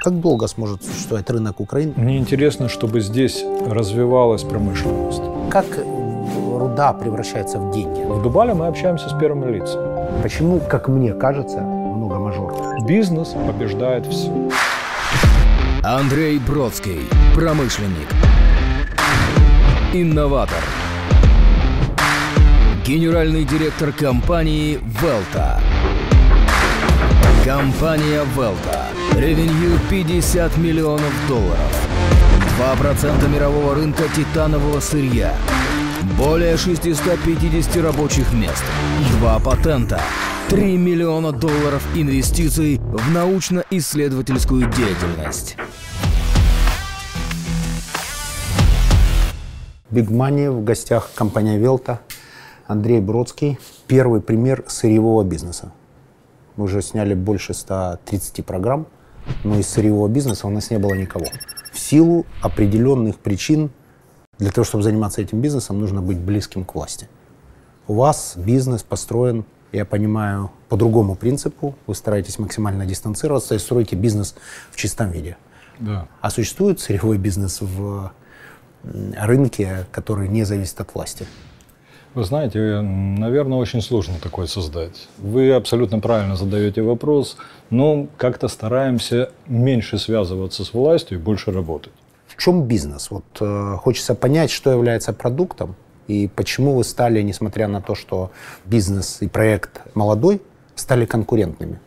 Как долго сможет существовать рынок Украины? Мне интересно, чтобы здесь развивалась промышленность. Как руда превращается в деньги? В Дубале мы общаемся с первыми лицами. Почему, как мне кажется, много мажоров? Бизнес побеждает все. Андрей Бродский. Промышленник. Инноватор. Генеральный директор компании «Велта». Компания «Велта». Ревенью 50 миллионов долларов. 2% мирового рынка титанового сырья. Более 650 рабочих мест. Два патента. 3 миллиона долларов инвестиций в научно-исследовательскую деятельность. Big Money в гостях компания Велта. Андрей Бродский. Первый пример сырьевого бизнеса. Мы уже сняли больше 130 программ, но из сырьевого бизнеса у нас не было никого. В силу определенных причин для того, чтобы заниматься этим бизнесом, нужно быть близким к власти. У вас бизнес построен, я понимаю, по другому принципу. Вы стараетесь максимально дистанцироваться и строите бизнес в чистом виде. Да. А существует сырьевой бизнес в рынке, который не зависит от власти? Вы знаете, наверное, очень сложно такое создать. Вы абсолютно правильно задаете вопрос, но как-то стараемся меньше связываться с властью и больше работать. В чем бизнес? Вот э, хочется понять, что является продуктом и почему вы стали, несмотря на то, что бизнес и проект молодой, стали конкурентными.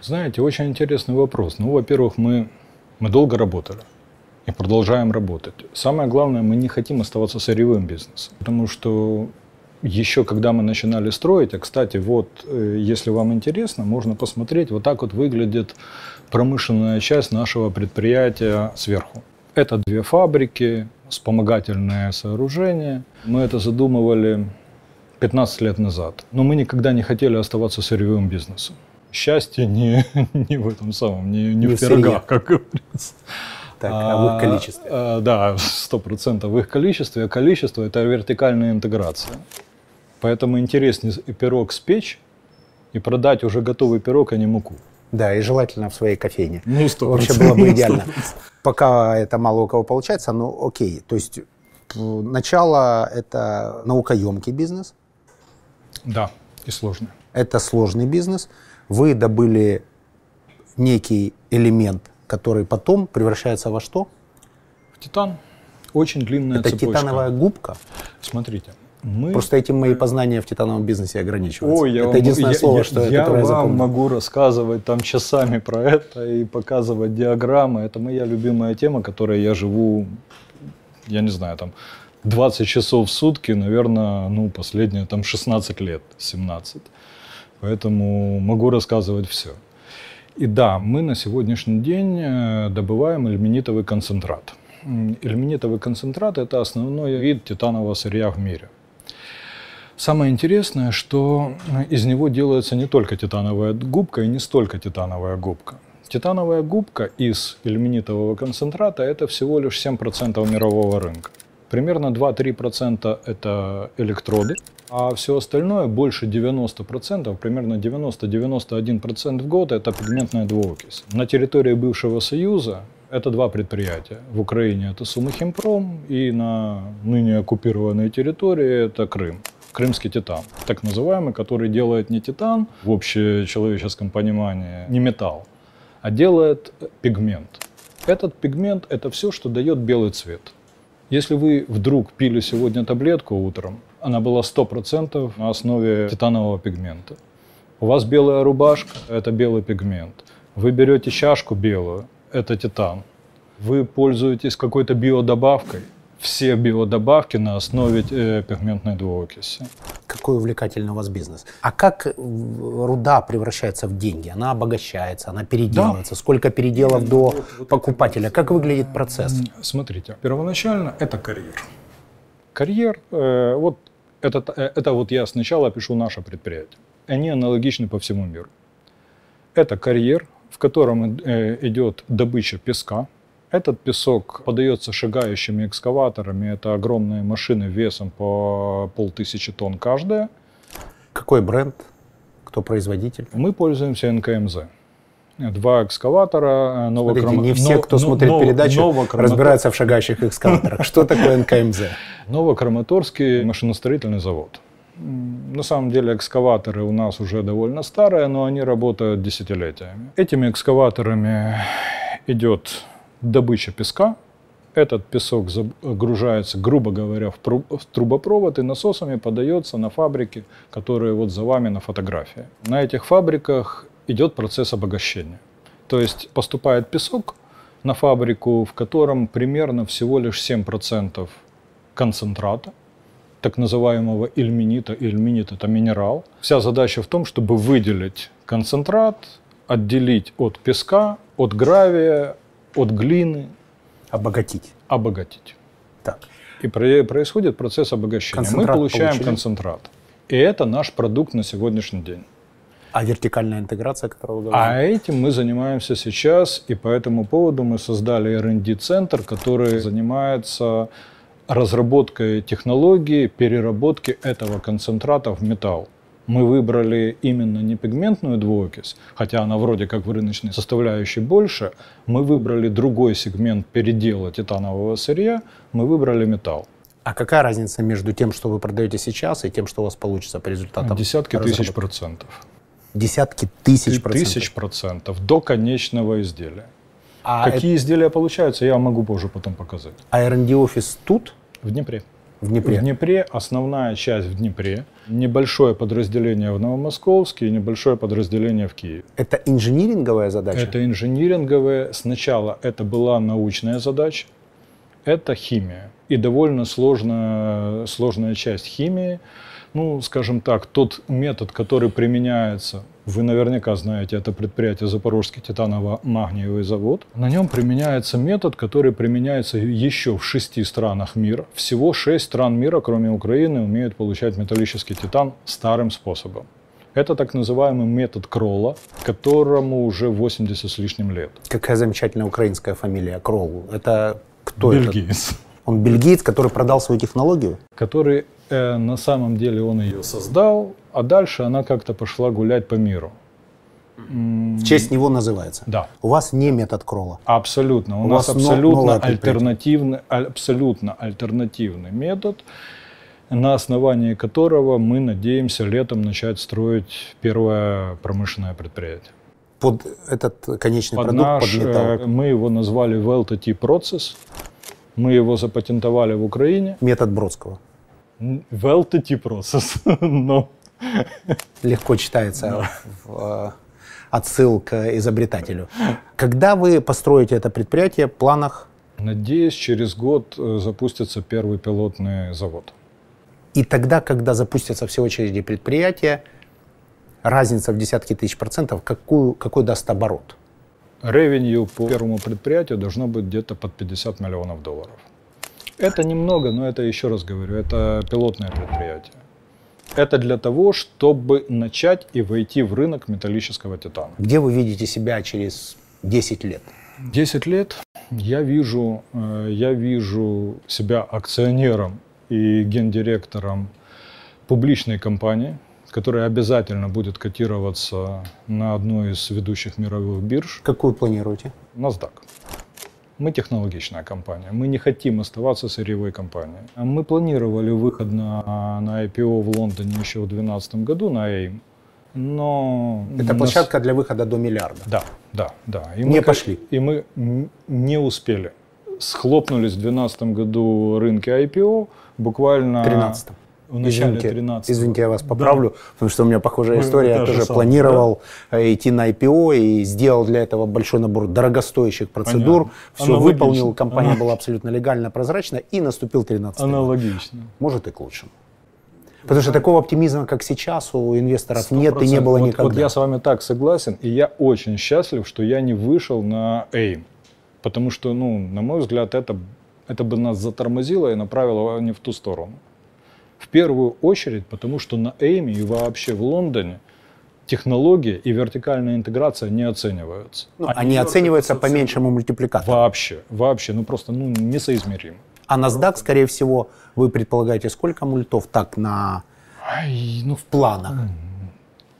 Знаете, очень интересный вопрос. Ну, во-первых, мы, мы долго работали и продолжаем работать. Самое главное, мы не хотим оставаться сырьевым бизнесом, потому что еще когда мы начинали строить, а, кстати, вот, э, если вам интересно, можно посмотреть, вот так вот выглядит промышленная часть нашего предприятия сверху. Это две фабрики, вспомогательное сооружение. Мы это задумывали 15 лет назад. Но мы никогда не хотели оставаться сырьевым бизнесом. Счастье не, не в этом самом, не, не, не в пирогах, как говорится. Так, а, в их количестве. А, да, сто процентов в их количестве. А количество – это вертикальная интеграция. Поэтому интереснее пирог спечь и продать уже готовый пирог, а не муку. Да, и желательно в своей кофейне. Ну, 100%. Вообще было бы идеально. Пока это мало у кого получается, ну окей. То есть начало – это наукоемкий бизнес. Да, и сложный. Это сложный бизнес. Вы добыли некий элемент который потом превращается во что? В титан. Очень длинная Это цепочка. титановая губка? Смотрите. Мы... Просто этим мои познания в титановом бизнесе ограничиваются. Ой, я это вам, единственное я, слово, я, что, я которое вам я могу рассказывать там часами про это и показывать диаграммы. Это моя любимая тема, которой я живу, я не знаю, там 20 часов в сутки, наверное, ну, последние там 16 лет, 17. Поэтому могу рассказывать все. И да, мы на сегодняшний день э, добываем ильменитовый концентрат. Ильменитовый концентрат – это основной вид титанового сырья в мире. Самое интересное, что из него делается не только титановая губка и не столько титановая губка. Титановая губка из ильменитового концентрата – это всего лишь 7% мирового рынка. Примерно 2-3% это электроды, а все остальное, больше 90%, примерно 90-91% в год, это пигментная двуокись. На территории бывшего Союза это два предприятия. В Украине это Сумахимпром, и на ныне оккупированной территории это Крым. Крымский титан, так называемый, который делает не титан в общечеловеческом понимании, не металл, а делает пигмент. Этот пигмент – это все, что дает белый цвет. Если вы вдруг пили сегодня таблетку утром, она была 100% на основе титанового пигмента. У вас белая рубашка – это белый пигмент. Вы берете чашку белую – это титан. Вы пользуетесь какой-то биодобавкой – все биодобавки на основе э, пигментной двуокиси. Какой увлекательный у вас бизнес. А как руда превращается в деньги? Она обогащается, она переделывается. Да. Сколько переделов до вот, вот покупателя? Как выглядит процесс? Смотрите, первоначально это карьер. Карьер, э, вот это, э, это вот я сначала пишу наше предприятие. Они аналогичны по всему миру. Это карьер, в котором э, идет добыча песка, этот песок подается шагающими экскаваторами. Это огромные машины весом по полтысячи тонн каждая. Какой бренд? Кто производитель? Мы пользуемся НКМЗ. Два экскаватора, э, Смотрите, новокрома- не все, кто но- смотрит но- передачу, новокромато- разбираются в шагающих экскаваторах. Что такое НКМЗ? Новокраматорский машиностроительный завод. На самом деле экскаваторы у нас уже довольно старые, но они работают десятилетиями. Этими экскаваторами идет добыча песка. Этот песок загружается, грубо говоря, в трубопровод и насосами подается на фабрики, которые вот за вами на фотографии. На этих фабриках идет процесс обогащения. То есть поступает песок на фабрику, в котором примерно всего лишь 7% концентрата, так называемого ильменита. Ильменит – это минерал. Вся задача в том, чтобы выделить концентрат, отделить от песка, от гравия, от глины, Обогатить. обогатить. Так. И про- происходит процесс обогащения. Мы Концентрат получаем получили. концентрат. И это наш продукт на сегодняшний день. А вертикальная интеграция, о которой вы А говорили? этим мы занимаемся сейчас, и по этому поводу мы создали R&D-центр, который занимается разработкой технологии переработки этого концентрата в металл. Мы выбрали именно не пигментную двуокись, хотя она вроде как в рыночной составляющей больше. Мы выбрали другой сегмент передела титанового сырья, мы выбрали металл. А какая разница между тем, что вы продаете сейчас, и тем, что у вас получится по результатам? Десятки тысяч процентов. Десятки тысяч процентов. Тысяч процентов до конечного изделия. А, Какие изделия получаются, я могу позже потом показать. это- а R&D офис тут, В Днепре. в Днепре? В Днепре основная часть в Днепре, небольшое подразделение в Новомосковске и небольшое подразделение в Киеве. Это инжиниринговая задача? Это инжиниринговые. Сначала это была научная задача, это химия. И довольно сложная, сложная часть химии. Ну, скажем так, тот метод, который применяется, вы наверняка знаете, это предприятие Запорожский титаново-магниевый завод. На нем применяется метод, который применяется еще в шести странах мира. Всего шесть стран мира, кроме Украины, умеют получать металлический титан старым способом. Это так называемый метод Кролла, которому уже 80 с лишним лет. Какая замечательная украинская фамилия Кролл. Это кто это? Бельгиец. Он бельгиец, который продал свою технологию? Который на самом деле он ее создал, а дальше она как-то пошла гулять по миру. В честь него называется. Да. У вас не метод Кролла. Абсолютно. У, У нас абсолютно альтернативный, аль- абсолютно альтернативный метод, на основании которого мы надеемся летом начать строить первое промышленное предприятие. Под этот конечный Под продукт, наш, под металл. э, мы его назвали VLTT процесс. Мы его запатентовали в Украине. Метод Бродского. Н- VLTT процесс. Но Легко читается в, отсыл к изобретателю. Когда вы построите это предприятие, в планах, надеюсь, через год э, запустится первый пилотный завод. и тогда, когда запустятся все очереди предприятия, разница в десятки тысяч процентов, какую, какой даст оборот? Ревенью по первому предприятию должно быть где-то под 50 миллионов долларов. Это немного, но это, еще раз говорю, это пилотное предприятие. Это для того, чтобы начать и войти в рынок металлического титана. Где вы видите себя через 10 лет? 10 лет я вижу, э, я вижу себя акционером и гендиректором публичной компании, которая обязательно будет котироваться на одной из ведущих мировых бирж, Какую планируете? NASDAQ. Мы технологичная компания, мы не хотим оставаться сырьевой компанией. Мы планировали выход на, на IPO в Лондоне еще в 2012 году на AIM, но... Это нас- площадка для выхода до миллиарда. Да, да, да. И Не мы, пошли. И мы не успели. Схлопнулись в 2012 году рынки IPO буквально... В 13 В начале Извините, 13 извините, я вас поправлю, потому что у меня похожая история. та Я же тоже самая, планировал э, идти на IPO и сделал для этого большой набор дорогостоящих процедур. Понятно. Все Аналогично. выполнил, компания Ага. была абсолютно легально, прозрачна, и наступил 13 год. Аналогично. Может и к лучшему. Потому что такого оптимизма, как сейчас, у инвесторов нет и не 100%. было вот, никогда. Вот я с вами так согласен, и я очень счастлив, что я не вышел на AIM. Потому что, ну, на мой взгляд, это, это бы нас затормозило и направило не в ту сторону. В первую очередь, потому что на AIM и вообще в Лондоне технология и вертикальная интеграция не оцениваются. Ну, они оцениваются по меньшему мультипликатору. Вообще, вообще, ну просто ну, несоизмеримо. А NASDAQ, скорее всего, вы предполагаете, сколько мультов так на Ай, ну, планах?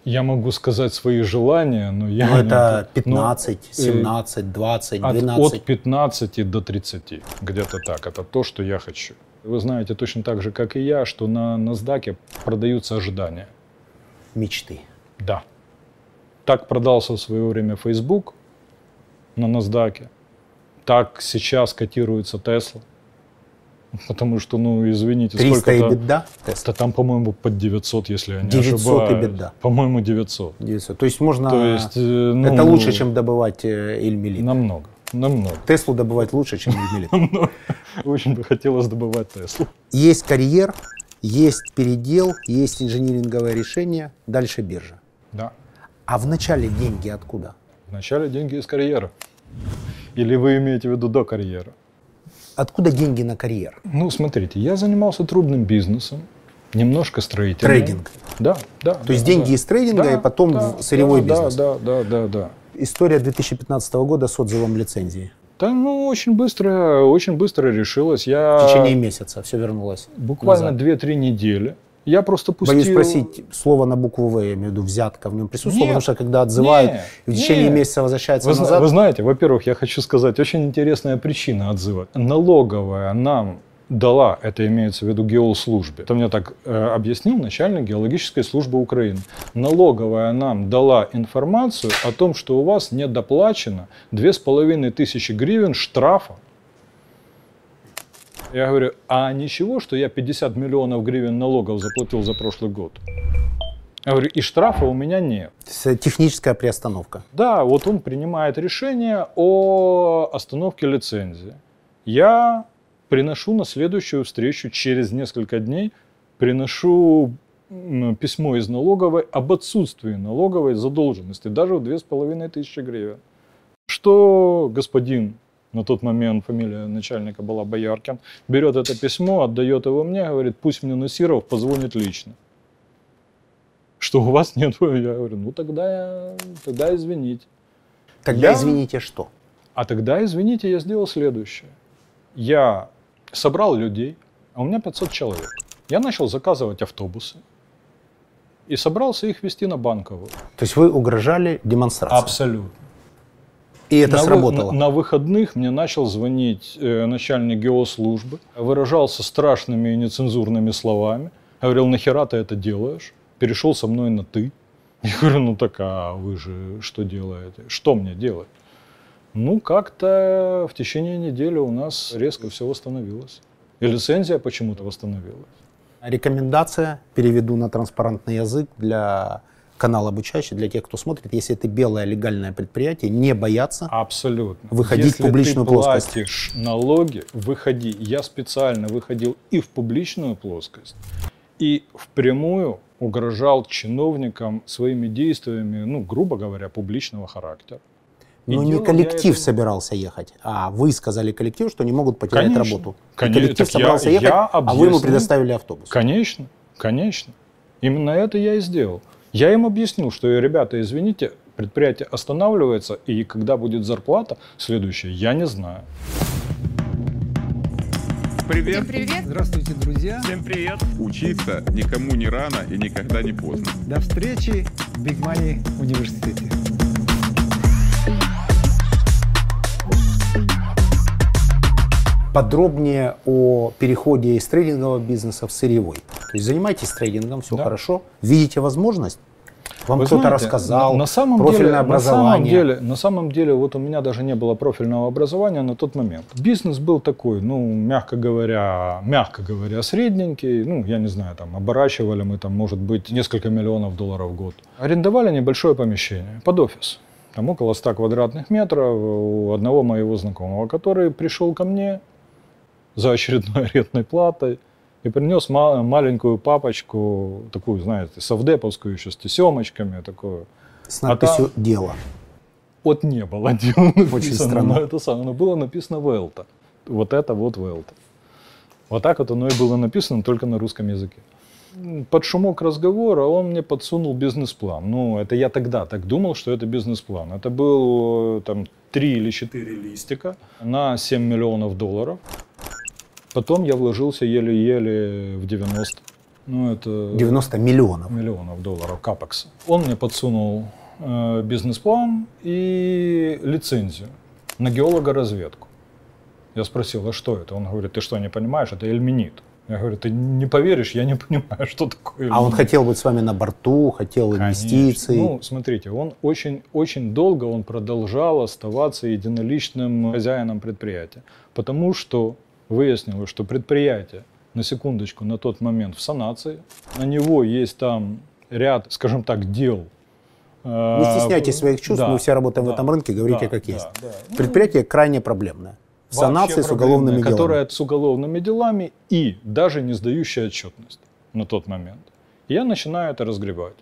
Я могу сказать свои желания, но я... Ну, это ну, 15, 17, 20, от, 12. от 15 до 30, где-то так. Это то, что я хочу. Вы знаете точно так же, как и я, что на NASDAQ продаются ожидания. мечты. Да. Так продался в свое время Facebook на NASDAQ. Так сейчас котируется Tesla. Потому что, ну, извините, 300 сколько и беда. Да там, по-моему, под 900, если я не 900 и ошибаюсь. беда. По-моему, 900. 900. То есть можно... То есть, э, ну, это лучше, чем добывать э, Ильмелит. Намного, намного. Теслу добывать лучше, чем Ильмелит. Очень бы хотелось добывать Теслу. Есть карьер, есть передел, есть инжиниринговое решение, дальше биржа. Да. А в начале деньги откуда? Вначале деньги из карьеры. Или вы имеете в виду до карьеры? Откуда деньги на карьер? Ну, смотрите, я занимался трубным бизнесом, немножко строительным. Трейдинг. Да, да. То есть да, деньги да. из трейдинга Да, и потом да, в сырьевой да, бизнес. Да, да, да, да. История 2015 года с отзывом лицензии. Да, ну, очень быстро, очень быстро решилось. Я В течение месяца все вернулось. буквально назад. 2-3 недели. Я просто пустил... Боюсь спросить, слово на букву В, я имею в виду взятка в нем присутствовала, Нет, потому что когда отзывают нет, в течение нет. месяца возвращается Вы, назад, вы знаете, во-первых, я хочу сказать, очень интересная причина отзыва. Налоговая нам дала, это имеется в виду геослужбе, это мне так э, объяснил начальник геологической службы Украины. Налоговая нам дала информацию о том, что у вас недоплачено 2500 гривен штрафа. Я говорю, а ничего, что я 50 миллионов гривен налогов заплатил за прошлый год? Я говорю, и штрафа у меня нет. с- техническая приостановка. Да, вот он принимает решение о остановке лицензии. Я приношу на следующую встречу через несколько дней, приношу письмо из налоговой об отсутствии налоговой задолженности, даже в 2500 гривен. Что господин, на тот момент фамилия начальника была Бояркин, берет это письмо, отдает его мне, говорит, пусть мне Насиров позвонит лично. Что у вас нет? Я говорю, ну тогда, я- тогда извините. Тогда, Я- извините, что? А тогда, извините, я сделал следующее. Я собрал людей, а у меня 500 человек. Я начал заказывать автобусы и собрался их вести на банковую. То есть вы угрожали демонстрацией. Абсолютно. И это на, вы- сработало. на- на выходных мне начал звонить э, начальник геослужбы, выражался страшными и нецензурными словами. Говорил, нахера ты это делаешь? Перешел со мной на ты. Я говорю, ну так, а вы же что делаете? Что мне делать? Ну, как-то в течение недели у нас резко все восстановилось. И лицензия почему-то восстановилась. Рекомендация, переведу на транспарантный язык для канала обучающий, для тех, кто смотрит. Если это белое легальное предприятие, не бояться. Абсолютно. Выходить Если в публичную ты плоскость. платишь налоги, выходи. Я специально выходил и в публичную плоскость, и впрямую угрожал чиновникам своими действиями, ну, грубо говоря, публичного характера. И Но не делал я коллектив это- собирался ехать, а вы сказали коллективу, что не могут потерять Конечно. работу. И Конечно. коллектив Так я- собрался ехать, я а вы ему объяснил. предоставили автобус. Конечно, конечно. Именно это я и сделал. Я им объяснил, что, ребята, извините, предприятие останавливается, и когда будет зарплата следующая, я не знаю. Привет. Всем привет! Здравствуйте, друзья. Всем привет. Учиться никому не рано и никогда не поздно. До встречи в Big Money университете. Подробнее о переходе из трейдингового бизнеса в сырьевой. То есть занимайтесь трейдингом, все Да. хорошо. Видите возможность? Вам кто-то рассказал, на, на самом профильное деле, образование. На самом, деле, на самом деле, вот у меня даже не было профильного образования на тот момент. Бизнес был такой, ну, мягко говоря, мягко говоря, средненький. Ну, я не знаю, там, оборачивали мы там, может быть, несколько миллионов долларов в год. Арендовали небольшое помещение под офис. Там около 100 квадратных метров у одного моего знакомого, который пришел ко мне за очередной арендной платой и принес ма- маленькую папочку, такую, знаете, совдеповскую еще с тесемочками, такую. С надписью А «Дело». Вот не было дело написано, странно. но это самое, но было написано Велта. Вот это вот Велта. Вот так вот оно и было написано, только на русском языке. Под шумок разговора он мне подсунул бизнес-план. Ну, это я тогда так думал, что это бизнес-план. Это был э, там три или четыре листика на 7 миллионов долларов. Потом я вложился еле-еле в 90. Ну, это 90 миллионов. миллионов долларов капекса. Он мне подсунул э, бизнес-план и лицензию на геологоразведку. Я спросил, а что это? Он говорит, ты что, не понимаешь, это эльминит. Я говорю, ты не поверишь, я не понимаю, что такое А он эльминит». хотел быть с вами на борту, хотел Конечно. инвестиций. Ну, смотрите, он очень, очень долго он продолжал оставаться единоличным хозяином предприятия, потому что выяснилось, что предприятие, на секундочку, на тот момент в санации, на него есть там ряд, скажем так, дел. Не стесняйтесь своих чувств, Да, мы все работаем в да, этом рынке, говорите да, как да, есть. да. Ну, Предприятие крайне проблемное. В санации с уголовными делами. Которая с уголовными делами и даже не сдающая отчетность на тот момент. И я начинаю это разгребать.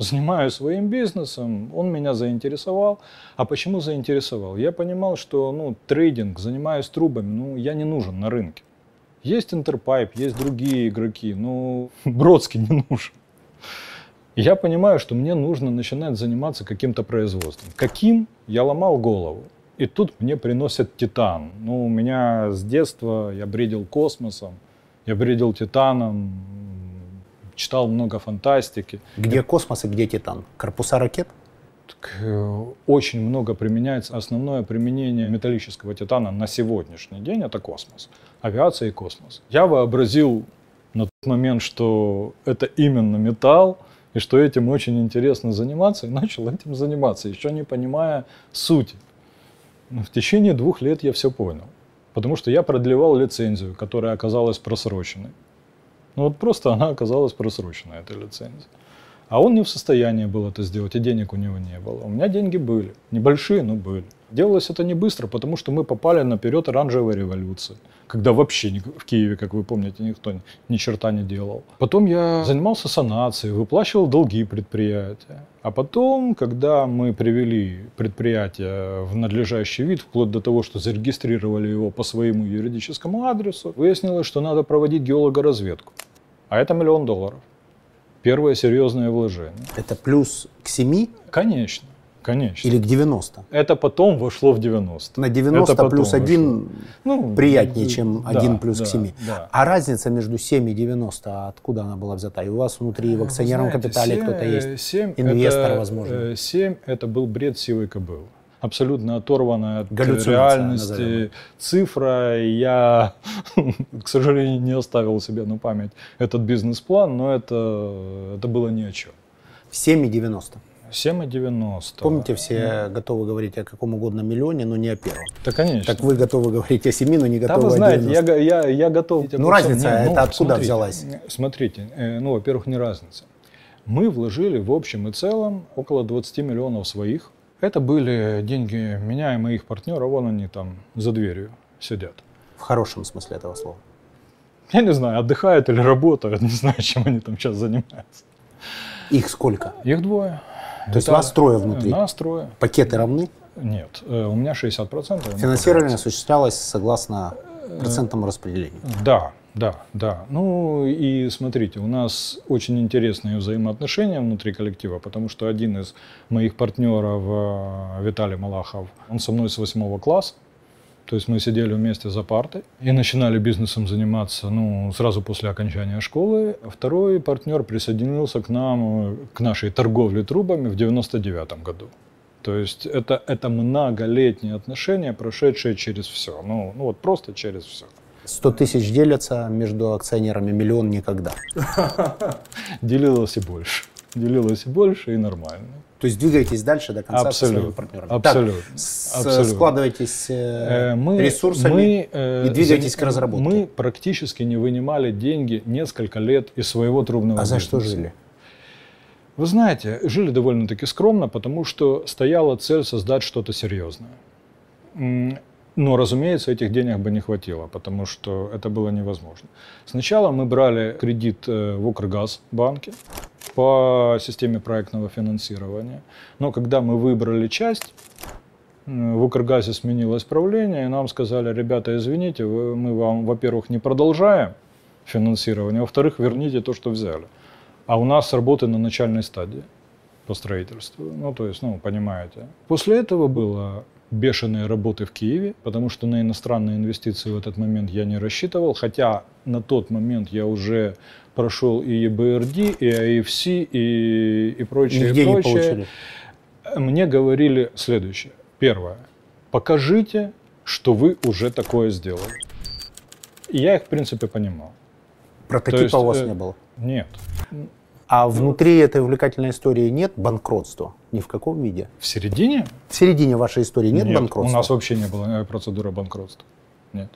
Занимаюсь своим бизнесом, он меня заинтересовал. А почему заинтересовал? Я понимал, что ну, трейдинг, занимаюсь трубами, ну, я не нужен на рынке. Есть Интерпайп, есть другие игроки, но Бродский не нужен. Я понимаю, что мне нужно начинать заниматься каким-то производством. Каким? Я ломал голову. И тут мне приносят титан. Ну, у меня с детства я бредил космосом, я бредил титаном, читал много фантастики. Где космос и где Титан? Корпуса ракет? Так, э, очень много применяется. Основное применение металлического титана на сегодняшний день это космос. Авиация и космос. Я вообразил на тот момент, что это именно металл, и что этим очень интересно заниматься, и начал этим заниматься, еще не понимая сути. Но в течение двух лет я все понял. Потому что я продлевал лицензию, которая оказалась просроченной. Ну вот просто она оказалась просроченной, эта лицензия. А он не в состоянии был это сделать, и денег у него не было. У меня деньги были. Небольшие, но были. Делалось это не быстро, потому что мы попали на период оранжевой революции, когда вообще в Киеве, как вы помните, никто ни, ни черта не делал. Потом я занимался санацией, выплачивал долги предприятия. А потом, когда мы привели предприятие в надлежащий вид, вплоть до того, что зарегистрировали его по своему юридическому адресу, выяснилось, что надо проводить геологоразведку. А это миллион долларов. Первое серьезное вложение. Это плюс к 7 Конечно, конечно. или к 90? Это потом вошло в 90. На 90 Это плюс 1 вошло. Ну, приятнее, чем да, 1 плюс да, к 7. да. А разница между 7 и 90, откуда она была взята? И у вас внутри в акционерном знаете, капитале кто-то есть? э, семь инвестор, это, возможно. э, Семь это был бред сивой кобылы. Абсолютно оторванная от реальности назовем. цифра. Я, к сожалению, не оставил себе на память этот бизнес-план, но это, это было ни о чем. 7 и 90. 7,90. Помните, все готовы говорить о каком угодно миллионе, но не о первом. Да, конечно. Так вы готовы говорить о 7, но не Да, готовы вы о знаете, 90. я, я, я готов... Ну, разница, это откуда взялась? Смотрите, э, ну, во-первых, не разница. Мы вложили в общем и целом около 20 миллионов своих. Это были деньги меня и моих партнеров, вон они там за дверью сидят. В хорошем смысле этого слова. Я не знаю, отдыхают или работают, не знаю, чем они там сейчас занимаются. Их сколько? Их двое. То есть вас трое внутри? Нас трое. Пакеты равны? Нет, э, у меня 60%. у них Финансирование 20%. осуществлялось согласно процентному распределению. Да, да, да. Ну и смотрите, у нас очень интересные взаимоотношения внутри коллектива, потому что один из моих партнеров, э, Виталий Малахов, он со мной с восьмого класса. То есть мы сидели вместе за партой и начинали бизнесом заниматься ну, сразу после окончания школы. Второй партнер присоединился к нам, к нашей торговле трубами в 99 году. То есть это, это многолетние отношения, прошедшие через все. Ну, ну вот просто через все. 100 тысяч делятся между акционерами, миллион никогда. Делилось и больше. Делилось и больше, и нормально. То есть двигаетесь дальше до конца со своими Абсолютно. партнерами. Абсолютно. Так, Абсолютно. складываетесь Э, э, Мы, ресурсами мы, э, и двигаетесь за- к разработке. Мы практически не вынимали деньги несколько лет из своего трубного а за бизнеса. что жили? Вы знаете, жили довольно-таки скромно, потому что стояла цель создать что-то серьезное. Но, разумеется, этих денег бы не хватило, потому что это было невозможно. Сначала мы брали кредит э, в Укргаз банке по системе проектного финансирования. Но когда мы выбрали часть, м, в Укргазе сменилось правление, и нам сказали, ребята, извините, мы вам, во-первых, не продолжаем финансирование, во-вторых, верните то, что взяли. А у нас работы на начальной стадии. По строительству. Ну, то есть, ну, понимаете. После этого было бешеные работы в Киеве, потому что на иностранные инвестиции в этот момент я не рассчитывал, хотя на тот момент я уже прошел и EBRD, и IFC, и, и прочее, Нигде и не прочее. получили. Мне говорили следующее. Первое. Покажите, что вы уже такое сделали. И я их, в принципе, понимал. Прототипа есть, у вас э, не было. Нет. А внутри этой увлекательной истории нет банкротства? Ни в каком виде? В середине? В середине вашей истории нет, банкротства? У нас вообще не было э, процедуры банкротства. Нет.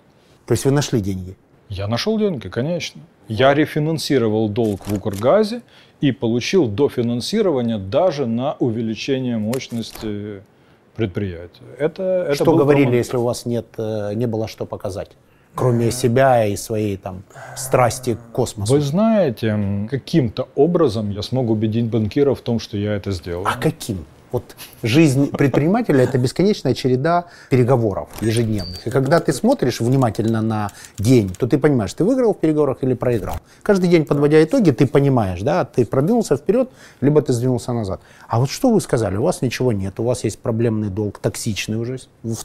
То есть вы нашли деньги? Я нашел деньги, конечно. Я рефинансировал долг в Укргазе и получил дофинансирование даже на увеличение мощности предприятия. Это, это что говорили, промо- если у вас нет, э, не было что показать? Кроме себя и своей там страсти к космосу. Вы знаете, каким-то образом я смог убедить банкира в том, что я это сделал. А каким? Вот жизнь предпринимателя – это бесконечная череда переговоров ежедневных. И когда ты смотришь внимательно на день, то ты понимаешь, ты выиграл в переговорах или проиграл. Каждый день, подводя итоги, ты понимаешь, да, ты продвинулся вперед, либо ты сдвинулся назад. А вот что вы сказали? У вас ничего нет, у вас есть проблемный долг, токсичный уже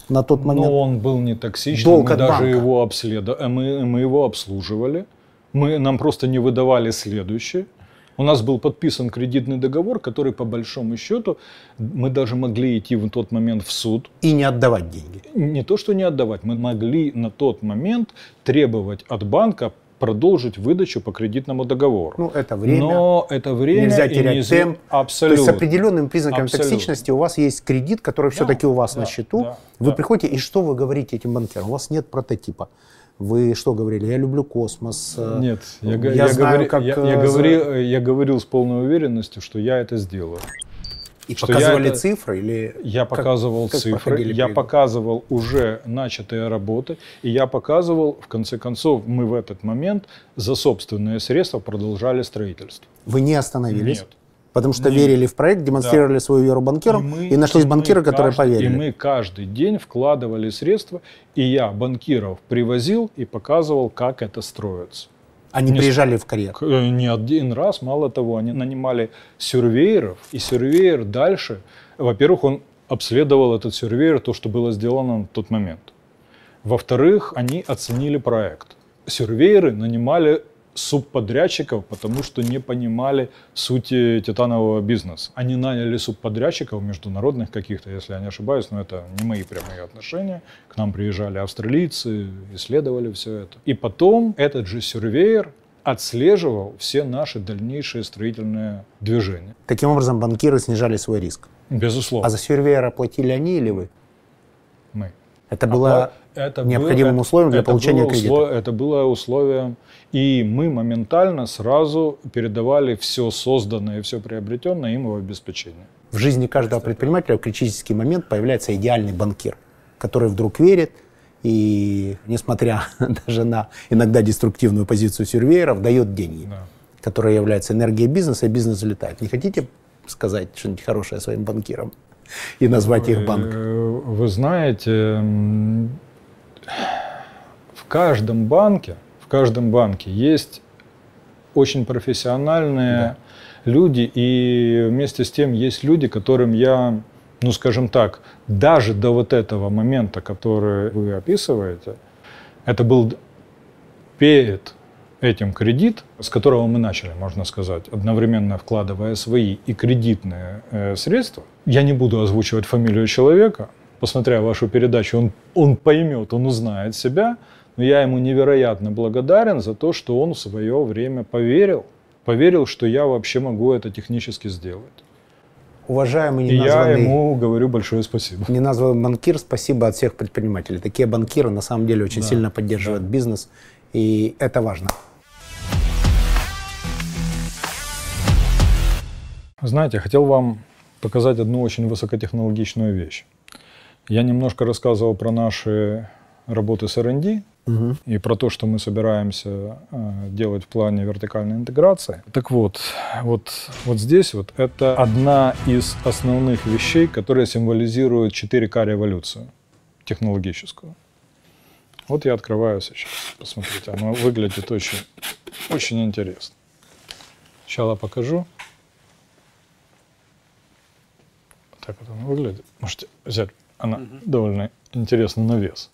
на тот момент. Но он был не токсичный, Долг мы даже банка. его обследовали, мы, мы его обслуживали, мы, нам просто не выдавали следующее. У нас был подписан кредитный договор, который по большому счету мы даже могли идти в тот момент в суд. И не отдавать деньги. Не то, что не отдавать, мы могли на тот момент требовать от банка продолжить выдачу по кредитному договору. Ну, это время. Но это время Нельзя терять неизв- темп. Абсолютно. То есть с определенными признаками Абсолютно. токсичности у вас есть кредит, который все-таки у вас да, на счету. да, вы да. приходите, и что вы говорите этим банкирам? У вас нет прототипа. Вы что говорили? Я люблю космос. э, Нет, я, я я знаю, говори- как... я, э, я говорил, я говорил с полной уверенностью, что я это сделаю. И что показывали я это- цифры? Или Я как- показывал как цифры, я показывал уже начатые работы, и я показывал, в конце концов, мы в этот момент за собственные средства продолжали строительство. Вы не остановились? Нет. Потому что Нет. верили в проект, демонстрировали свою веру банкирам, и, мы- нашлись и банкиры, которые каждый- поверили. И мы каждый день вкладывали средства, и я банкиров привозил и показывал, как это строится. Они не- приезжали в карьер. Э, Не один раз, мало того, они нанимали сюрвееров, и сюрвеер дальше, во-первых, он обследовал этот сюрвеер, то, что было сделано в тот момент. Во-вторых, они оценили проект. Сюрвееры нанимали субподрядчиков, потому что не понимали сути титанового бизнеса. Они наняли субподрядчиков международных каких-то, если я не ошибаюсь, но это не мои прямые отношения. К нам приезжали австралийцы, исследовали все это. И потом этот же сюрвеер отслеживал все наши дальнейшие строительные движения. Таким образом, банкиры снижали свой риск. Безусловно, А за сюрвеера платили они или вы? мы. Это было Это необходимым было- условием для получения было кредита. услов- Это было условием. И мы моментально сразу передавали все созданное все приобретенное им в обеспечение. В жизни каждого предпринимателя в критический момент появляется идеальный банкир, который вдруг верит и, несмотря даже на иногда деструктивную позицию сюрвееров, дает деньги, Да. которая является энергией бизнеса, и бизнес взлетает. Не хотите сказать что-нибудь хорошее своим банкирам и назвать их банк? Э, Вы знаете, в каждом банке, в каждом банке есть очень профессиональные люди, и вместе с тем есть люди, которым я, ну скажем так, даже до вот этого момента, который вы описываете, это был перед этим кредит, с которого мы начали, можно сказать, одновременно вкладывая свои и кредитные э, средства. Я не буду озвучивать фамилию человека. Посмотря вашу передачу, он, он поймет, он узнает себя. Но я ему невероятно благодарен за то, что он в свое время поверил. Поверил, что я вообще могу это технически сделать. Уважаемый И я неназванный, ему говорю большое спасибо. неназванный банкир, спасибо от всех предпринимателей. Такие банкиры на самом деле очень Да, сильно поддерживают бизнес, и это важно. Знаете, хотел вам показать одну очень высокотехнологичную вещь. Я немножко рассказывал про наши работы с R&D и про то, что мы собираемся э, делать в плане вертикальной интеграции. Так вот, вот, вот здесь вот это одна из основных вещей, которая символизирует 4К революцию технологическую. Вот я открываю сейчас. Посмотрите, оно выглядит очень, очень интересно. Сначала покажу. так вот она выглядит. Можете взять. Она довольно интересна на вес.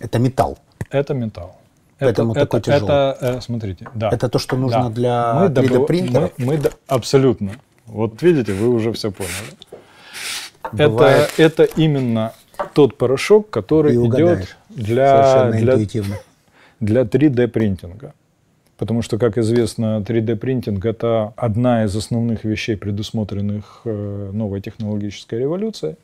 Это металл. Это металл. Поэтому это, такой это, тяжелый. это, э, смотрите, да. Это то, что нужно Да. для Мы добыва- 3D-принтеров? Мы, мы до- абсолютно. Вот видите, вы уже все поняли. Бывает. Это, это именно тот порошок, который идет для, для, интуитивно. для 3D принтинга. Потому что, как известно, 3D принтинг это одна из основных вещей, предусмотренных э, новой технологической революцией.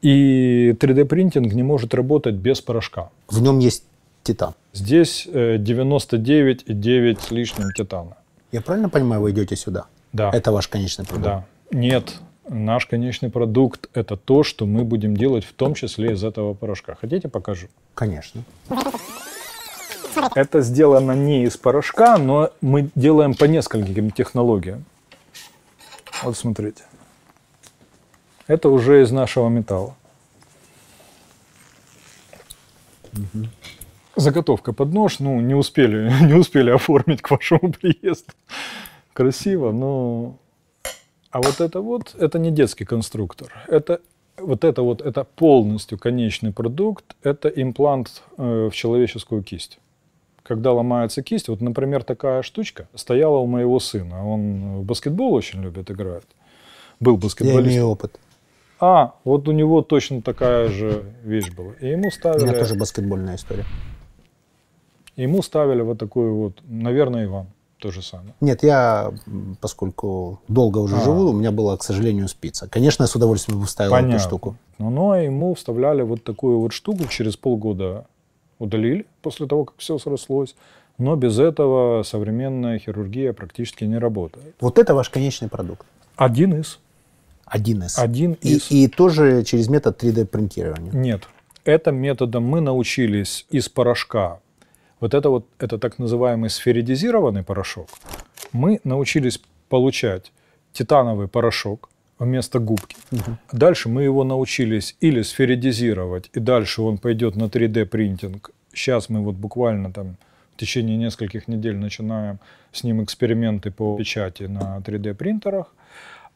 И 3D принтинг не может работать без порошка. В нем есть титан. Здесь э, 99,9 с лишним титана. Я правильно понимаю, вы идете сюда? Да. Это ваш конечный продукт? Да. Нет, наш конечный продукт это то, что мы будем делать в том числе из этого порошка. Хотите, покажу? Конечно. Это сделано не из порошка, но мы делаем по нескольким технологиям. Вот смотрите. Это уже из нашего металла. Заготовка под нож, ну, не успели, не успели оформить к вашему приезду. Красиво, но... А вот это вот, это не детский конструктор. Это вот это вот, это полностью конечный продукт, это имплант э, в человеческую кисть. Когда ломается кисть, вот, например, такая штучка стояла у моего сына. Он в баскетбол очень любит играть. Был Я баскетболистом. имею опыт. А, вот у него точно такая же вещь была. И ему У меня ставили, тоже баскетбольная история. ему ставили вот такую вот, наверное, и вам то же самое. Нет, я, поскольку долго уже А. живу, у меня была, к сожалению, спица. Конечно, я с удовольствием бы вставил Понятно. эту штуку. Но, но ему вставляли вот такую вот штуку, через полгода удалили после того, как все срослось. Но без этого современная хирургия практически не работает. Вот это ваш конечный продукт. Один из. Один из. Один И, из. и тоже через метод 3D-принтирования. Нет. Это методом мы научились из порошка. Вот это вот, это так называемый сферидизированный порошок. Мы научились получать титановый порошок вместо губки. Дальше мы его научились или сферидизировать, и дальше он пойдет на 3D принтинг. Сейчас мы вот буквально там в течение нескольких недель начинаем с ним эксперименты по печати на 3D принтерах.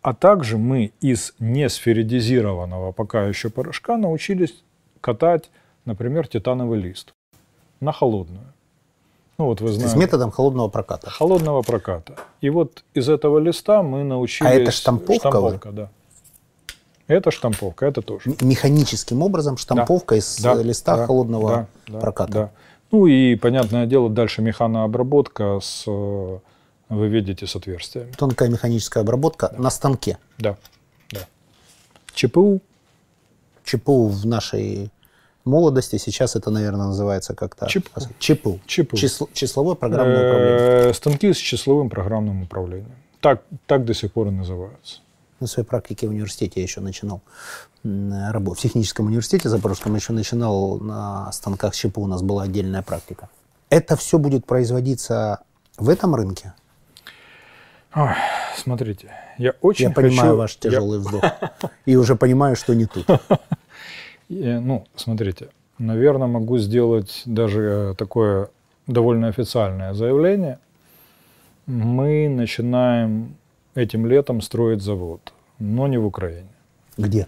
А также мы из несферидизированного пока еще порошка научились катать, например, титановый лист на холодную. Ну вот вы С знаете. методом холодного проката. Холодного проката. И вот из этого листа мы научились... А это штамповка Штамповка, да. Это штамповка, это тоже. Механическим образом штамповка из Да, э, листа да, холодного да, да, проката. да. Ну и, понятное дело, дальше механообработка с, э, вы видите, с отверстиями. Тонкая механическая обработка на станке. Да, да. ЧПУ, ЧПУ в нашей молодости, сейчас это, наверное, называется как-то... ЧПУ. ЧПУ. ЧПУ. Число- числовое программное управление. Э, станки с числовым программным управлением. Так, так до сих пор и называются. На своей практике в университете я еще начинал работу. В техническом университете Запорожском еще начинал на станках ЧПУ, у нас была отдельная практика. Это все будет производиться в этом рынке? Ой, смотрите, я очень я понимаю хочу- ваш я- тяжелый вздох. И уже понимаю, что не тут. Э, Ну, смотрите, наверное, могу сделать даже э, такое довольно официальное заявление. Мы начинаем этим летом строить завод, но не в Украине, Где?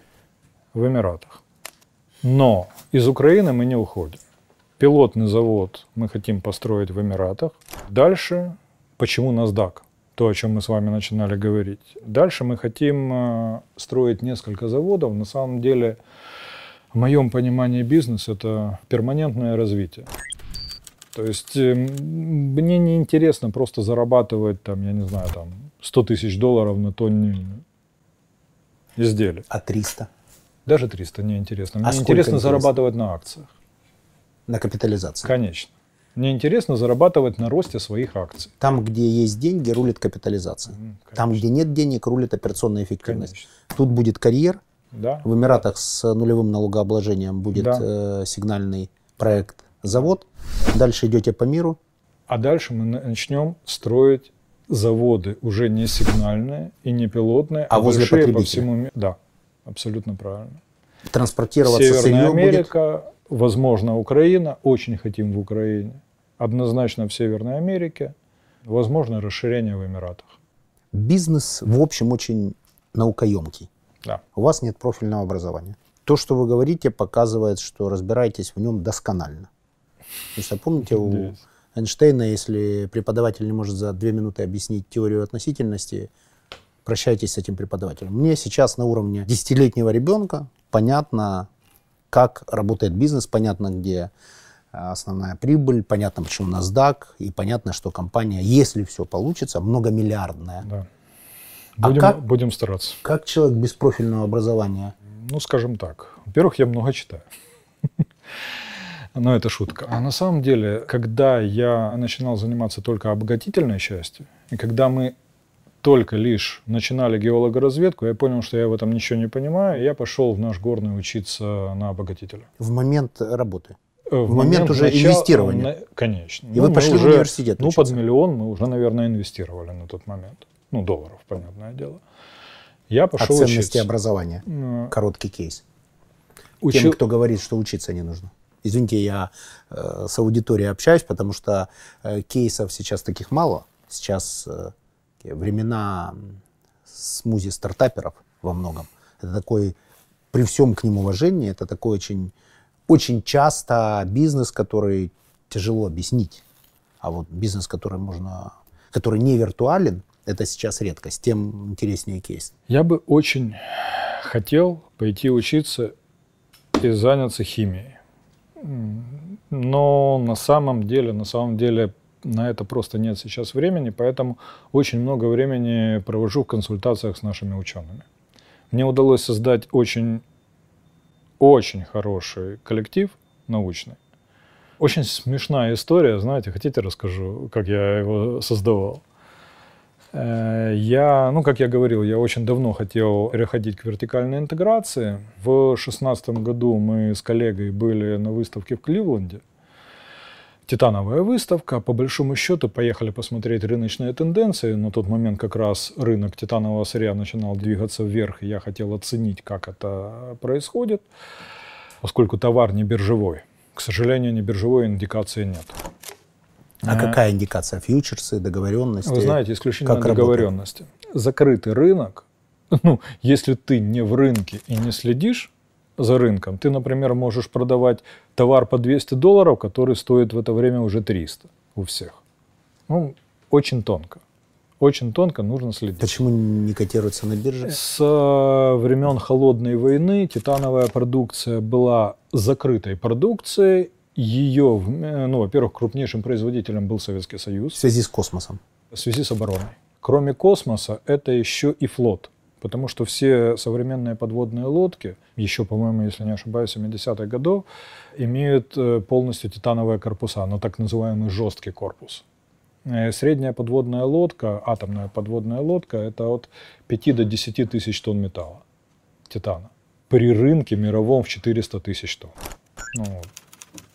в Эмиратах. Но из Украины мы не уходим. Пилотный завод мы хотим построить в Эмиратах. Дальше, почему NASDAQ? То, о чем мы с вами начинали говорить. Дальше мы хотим э, строить несколько заводов. На самом деле, в моем понимании бизнес – это перманентное развитие. То есть э, м, мне не интересно просто зарабатывать, там, я не знаю, там, 100 тысяч долларов на тонне изделий. А 300? Даже 300 не интересно. Мне А интересно интересно? зарабатывать на акциях. На капитализации. Конечно. Мне интересно зарабатывать на росте своих акций. Там, где есть деньги, рулит капитализация. М, Там, конечно. где нет денег, рулит операционная эффективность. Конечно. Тут будет карьер. Да. В Эмиратах с нулевым налогообложением будет Да. э, сигнальный проект завод. Дальше идете по миру. А дальше мы начнем строить заводы уже не сигнальные и не пилотные, А возле большие по всему миру. Да, абсолютно правильно. Транспортироваться Северная сырье будет. Америка, возможно, Украина. Очень хотим в Украине. Однозначно в Северной Америке. Возможно, расширение в Эмиратах. Бизнес, в общем, очень наукоемкий. Да. У вас нет профильного образования. То, что вы говорите, показывает, что разбираетесь в нем досконально. Потому что помните, у. Эйнштейна, если преподаватель не может за две минуты объяснить теорию относительности, прощайтесь с этим преподавателем. Мне сейчас на уровне десятилетнего ребенка понятно, как работает бизнес, понятно, где а, основная прибыль, понятно, почему NASDAQ, и понятно, что компания, если все получится, многомиллиардная. Да. А Будем, как- будем стараться. Как человек без профильного образования Ну, скажем так. Во-первых, я много читаю. Но это шутка. А на самом деле, когда я начинал заниматься только обогатительной частью, и когда мы только лишь начинали геологоразведку, я понял, что я в этом ничего не понимаю, и я пошел в наш горный учиться на обогатителя. в момент работы? Э, В момент уже инвестирования. на- конечно. И вы мы пошли в уже- университет Ну, под миллион мы уже, наверное, инвестировали на тот момент. Ну, долларов, понятное дело. Я О пошел ценности учиться. образования. М, Короткий кейс. учил- Тем, кто говорит, что учиться не нужно. Извините, я э, с аудиторией общаюсь, потому что э, кейсов сейчас таких мало. Сейчас э, времена смузи стартаперов во многом. Это такой, при всем к ним уважении, это такой очень, очень часто бизнес, который тяжело объяснить. А вот бизнес, который можно, который не виртуален, это сейчас редкость, тем интереснее кейс. Я бы очень хотел пойти учиться и заняться химией. Но на самом деле, на самом деле на это просто нет сейчас времени, поэтому очень много времени провожу в консультациях с нашими учеными. Мне удалось создать очень, очень хороший коллектив научный. Очень смешная история, знаете, хотите расскажу, как я его создавал? Э, Я, ну, как я говорил, я очень давно хотел переходить к вертикальной интеграции. В 2016 году мы с коллегой были на выставке в Кливленде. Титановая выставка. По большому счету поехали посмотреть рыночные тенденции. На тот момент как раз рынок титанового сырья начинал двигаться вверх, и я хотел оценить, как это происходит, поскольку товар не биржевой. К сожалению, не биржевой индикации нет. А какая индикация? Фьючерсы, договоренности? Вы знаете, исключительно как работает? договоренности. Закрытый рынок, ну, если ты не в рынке и не следишь за рынком, ты, например, можешь продавать товар по 200 долларов, который стоит в это время уже 300 у всех. Ну, очень тонко. Очень тонко нужно следить. Почему не котируется на бирже? С времен холодной войны титановая продукция была закрытой продукцией. Ее, э, ну, во-первых, крупнейшим производителем был Советский Союз В связи с космосом. в связи с обороной. Кроме космоса, это еще и флот. Потому что все современные подводные лодки, еще, по-моему, если не ошибаюсь, 70-х годов, имеют э, полностью титановые корпуса, но так называемый жесткий корпус. Э, Средняя подводная лодка, атомная подводная лодка, это от 5 до 10 тысяч тонн металла, титана. При рынке мировом в 400 тысяч тонн. Ну,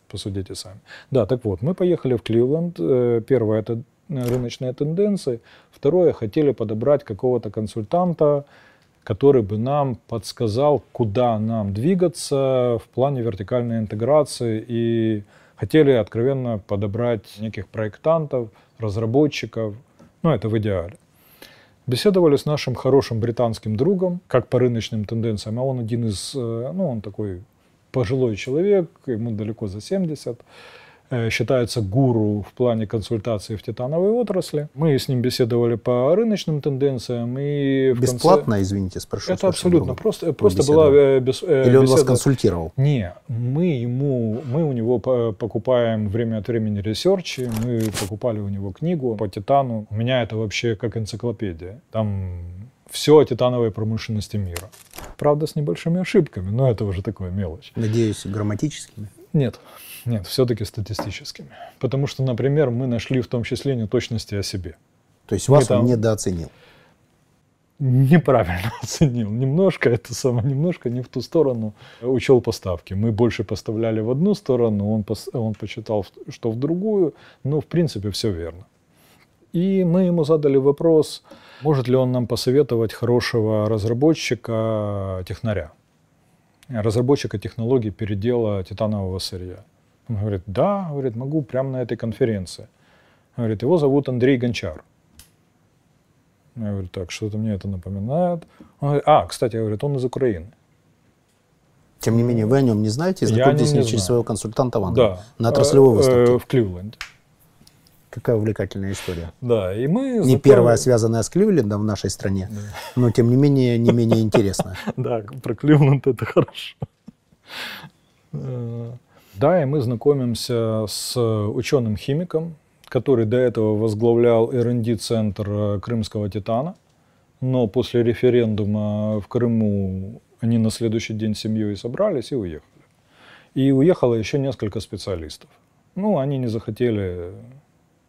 посудите сами. Да, так вот, мы поехали в Кливленд. Э, Первое – это рыночные тенденции. Второе – хотели подобрать какого-то консультанта, который бы нам подсказал, куда нам двигаться в плане вертикальной интеграции. И хотели откровенно подобрать неких проектантов, разработчиков. Ну, это в идеале. Беседовали с нашим хорошим британским другом, как по рыночным тенденциям, а он один из, э, ну, он такой пожилой человек, ему далеко за 70, э, считается гуру в плане консультации в титановой отрасли. Мы с ним беседовали по рыночным тенденциям и в конце- Бесплатно, извините, спрошу. Это абсолютно просто, просто беседовали? была э, бес- э, Или он вас беседа. консультировал? Не, мы ему, мы у него по- покупаем время от времени ресерчи, мы покупали у него книгу по титану. У меня это вообще как энциклопедия. Там все о титановой промышленности мира. Правда, с небольшими ошибками, но это уже такое мелочь. Надеюсь, грамматическими? Нет, нет, все-таки статистическими. Потому что, например, мы нашли в том числе неточности о себе. То есть вас он там- недооценил. неправильно оценил. Немножко, это самое, немножко не в ту сторону учел поставки. Мы больше поставляли в одну сторону, он, пос- он посчитал, что в другую, но в принципе все верно. И мы ему задали вопрос, может ли он нам посоветовать хорошего разработчика, технаря, разработчика технологий передела титанового сырья. Он говорит, да, говорит, могу прямо на этой конференции. Говорит, его зовут Андрей Гончар. Я говорю, так, что-то мне это напоминает. Он говорит, а, кстати, я говорю, он из Украины. Тем не менее, вы о нем не знаете, Я знакомитесь не- не через знаю. своего консультанта в Англии. Да. На отраслевой Э, э, выставке. В Кливленде. Какая увлекательная история. Да, и мы... Не первая, связанная с Кливлендом в нашей стране, но тем не менее, не менее интересная. Да, про Кливленд это хорошо. Э, Да, и мы знакомимся с ученым-химиком, который до этого возглавлял R&D-центр э, Крымского Титана, но после референдума в Крыму они на следующий день с семьей собрались и уехали. И уехало еще несколько специалистов. Ну, они не захотели,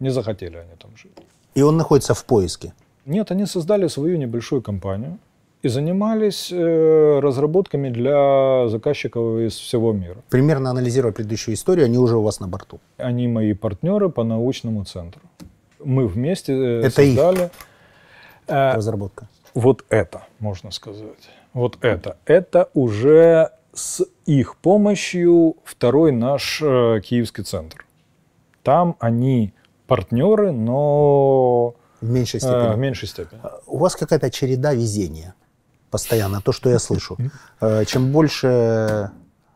не захотели они там жить. И он находится в поиске. Нет, они создали свою небольшую компанию и занимались э, разработками для заказчиков из всего мира. Примерно анализируя предыдущую историю, они уже у вас на борту. Они мои партнеры по научному центру. Мы вместе э, Это их создали э, Разработка. вот это, можно сказать. Вот это. Это уже с их помощью второй наш э, киевский центр. Там они партнеры, но В меньшей э, степени. в меньшей степени. У вас какая-то череда везения. Постоянно. То, что я слышу. Э, Чем больше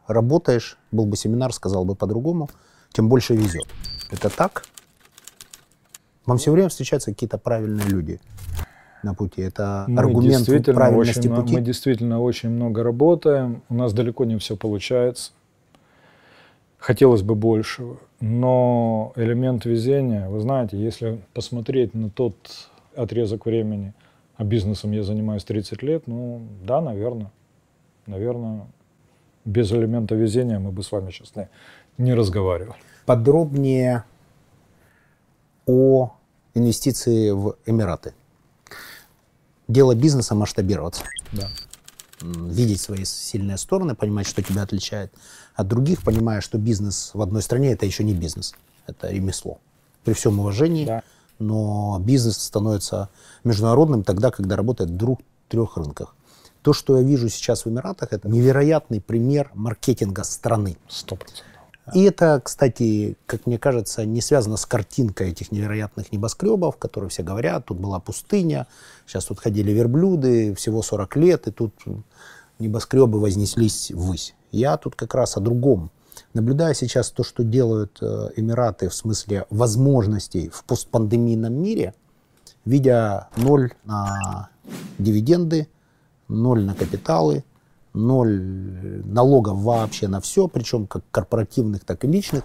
работаешь, был бы семинар, сказал бы по-другому, тем больше везет. Это так? Вам все время встречаются какие-то правильные люди на пути. Это Мы аргумент правильности очень, пути. Мы действительно очень много работаем. У нас далеко не все получается. Хотелось бы большего. Но элемент везения, вы знаете, если посмотреть на тот отрезок времени, а бизнесом я занимаюсь 30 лет, ну да, наверное. Наверное, без элемента везения мы бы с вами сейчас не, не разговаривали. Подробнее о инвестиции в Эмираты. Дело бизнеса масштабироваться. Да. видеть свои сильные стороны, понимать, что тебя отличает от других, понимая, что бизнес в одной стране это еще не бизнес, это ремесло. При всем уважении, Да. но бизнес становится международным тогда, когда работает в двух-трех рынках. То, что я вижу сейчас в Эмиратах, это невероятный пример маркетинга страны. Сто процентов. И это, кстати, как мне кажется, не связано с картинкой этих невероятных небоскребов, которые все говорят, тут была пустыня, сейчас тут ходили верблюды, всего 40 лет, и тут небоскребы вознеслись ввысь. Я тут как раз о другом. Наблюдая сейчас то, что делают э, Эмираты в смысле возможностей в постпандемийном мире, видя ноль на дивиденды, ноль на капиталы, ноль налогов вообще на все, причем как корпоративных, так и личных.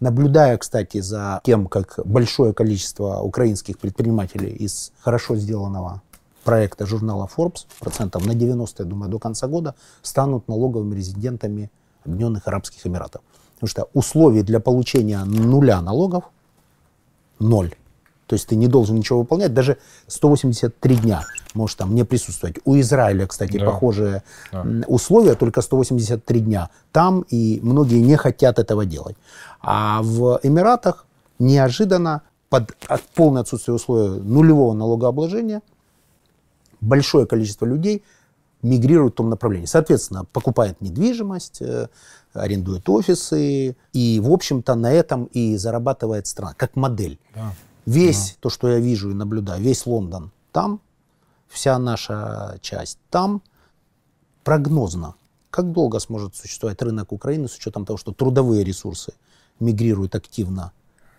Наблюдая, кстати, за тем, как большое количество украинских предпринимателей из хорошо сделанного проекта журнала Forbes, процентов на 90, я думаю, до конца года, станут налоговыми резидентами Объединенных Арабских Эмиратов. Потому что условий для получения нуля налогов ноль. То есть ты не должен ничего выполнять, даже 183 дня можешь там не присутствовать. У Израиля, кстати, Да. похожие Да. условия, только 183 дня там, и многие не хотят этого делать. А в Эмиратах неожиданно под от- полное отсутствие условия нулевого налогообложения большое количество людей мигрирует в том направлении. Соответственно, покупает недвижимость, э, арендует офисы, и, в общем-то, на этом и зарабатывает страна, как модель. Да. Весь то, что я вижу и наблюдаю, весь Лондон там, вся наша часть там, прогнозно. Как долго сможет существовать рынок Украины с учетом того, что трудовые ресурсы мигрируют активно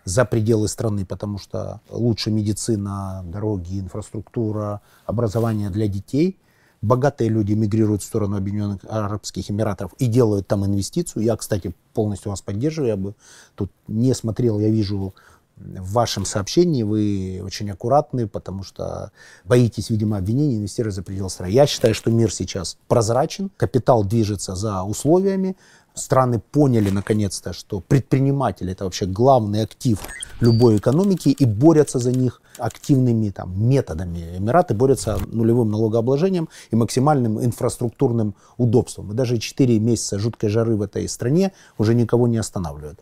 за пределы страны, потому что лучше медицина, дороги, инфраструктура, образование для детей. Богатые люди мигрируют в сторону Объединенных Арабских Эмиратов и делают там инвестицию. Я, кстати, полностью вас поддерживаю. Я бы тут не смотрел, я вижу в вашем сообщении вы очень аккуратны, потому что боитесь, видимо, обвинений инвестировать за пределы страны. Я считаю, что мир сейчас прозрачен, капитал движется за условиями, страны поняли наконец-то, что предприниматель это вообще главный актив любой экономики и борются за них активными там, методами. Эмираты борются нулевым налогообложением и максимальным инфраструктурным удобством. И даже 4 месяца жуткой жары в этой стране уже никого не останавливают.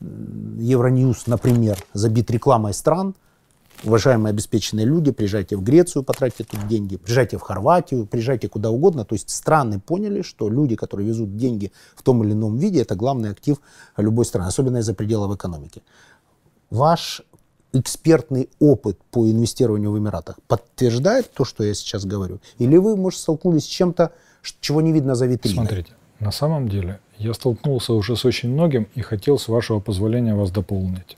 Евроньюз, например, забит рекламой стран. Уважаемые обеспеченные люди, приезжайте в Грецию, потратьте тут деньги, приезжайте в Хорватию, приезжайте куда угодно. То есть страны поняли, что люди, которые везут деньги в том или ином виде, это главный актив любой страны, особенно из-за пределов экономики. Ваш экспертный опыт по инвестированию в Эмиратах подтверждает то, что я сейчас говорю? Или вы, может, столкнулись с чем-то, чего не видно за витриной? Смотрите, на самом деле я столкнулся уже с очень многим и хотел, с вашего позволения, вас дополнить.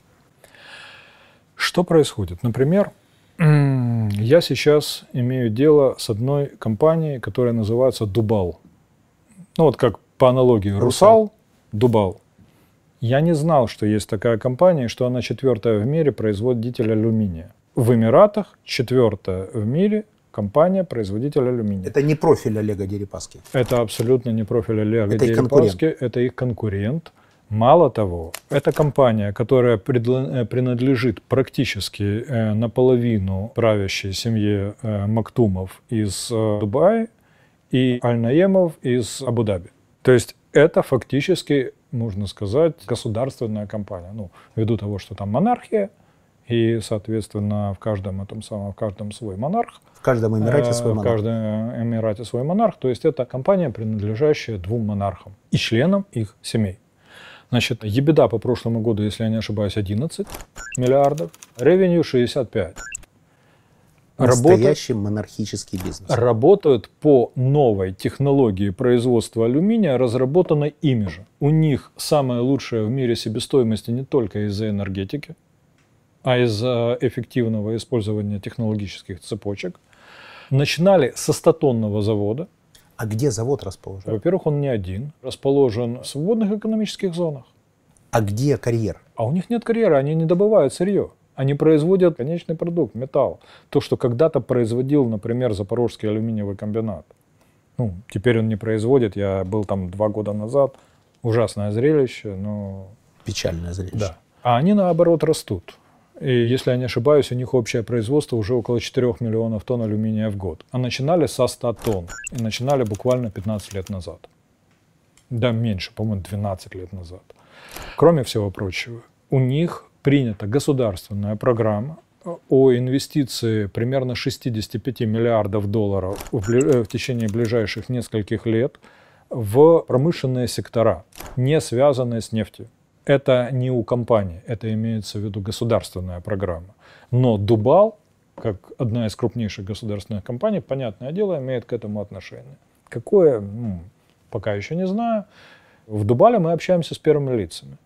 Что происходит? Например, я сейчас имею дело с одной компанией, которая называется Дубал. Ну вот как по аналогии Русал, Дубал. Я не знал, что есть такая компания, и что она четвертая в мире производитель алюминия. В Эмиратах четвертая в мире компания производитель алюминия. Это не профиль Олега Дерипаски. Это абсолютно не профиль Олега Это их Дерипаски, это их конкурент. Мало того, это компания, которая э, принадлежит практически э, наполовину правящей семье э, Мактумов из Дубая и Аль-Наемов из Абу-Даби. То есть это фактически, можно сказать, государственная компания. Ну, ввиду того, что там монархия, и, соответственно, в каждом этом самом, в каждом свой монарх, В каждом Эмирате Э, свой В монарх. каждом Эмирате свой монарх. То есть это компания, принадлежащая двум монархам и членам их семей. Значит, ебеда по прошлому году, если я не ошибаюсь, 11 миллиардов, ревеню 65. Работают, Настоящий монархический бизнес. работают по новой технологии производства алюминия, разработанной ими же. У них самая лучшая в мире себестоимость не только из-за энергетики, а из-за эффективного использования технологических цепочек. Начинали со статонного завода. А где завод расположен? Во-первых, он не один, расположен в свободных экономических зонах. А где карьер? А у них нет карьеры, они не добывают сырье. Они производят конечный продукт, металл. То, что когда-то производил, например, Запорожский алюминиевый комбинат. Ну, теперь он не производит, я был там два года назад. Ужасное зрелище, но Печальное зрелище. да. А они, наоборот, растут. И, если я не ошибаюсь, у них общее производство уже около 4 миллионов тонн алюминия в год. А начинали со 100 тонн. И начинали буквально 15 лет назад. Да, меньше, по-моему, 12 лет назад. Кроме всего прочего, у них принята государственная программа о инвестиции примерно 65 миллиардов долларов в, э, в течение ближайших нескольких лет в промышленные сектора, не связанные с нефтью. Это не у компании, это имеется в виду государственная программа. Но Дубал, как одна из крупнейших государственных компаний, понятное дело, имеет к этому отношение. Какое, ну, пока еще не знаю. В Дубале мы общаемся с первыми лицами.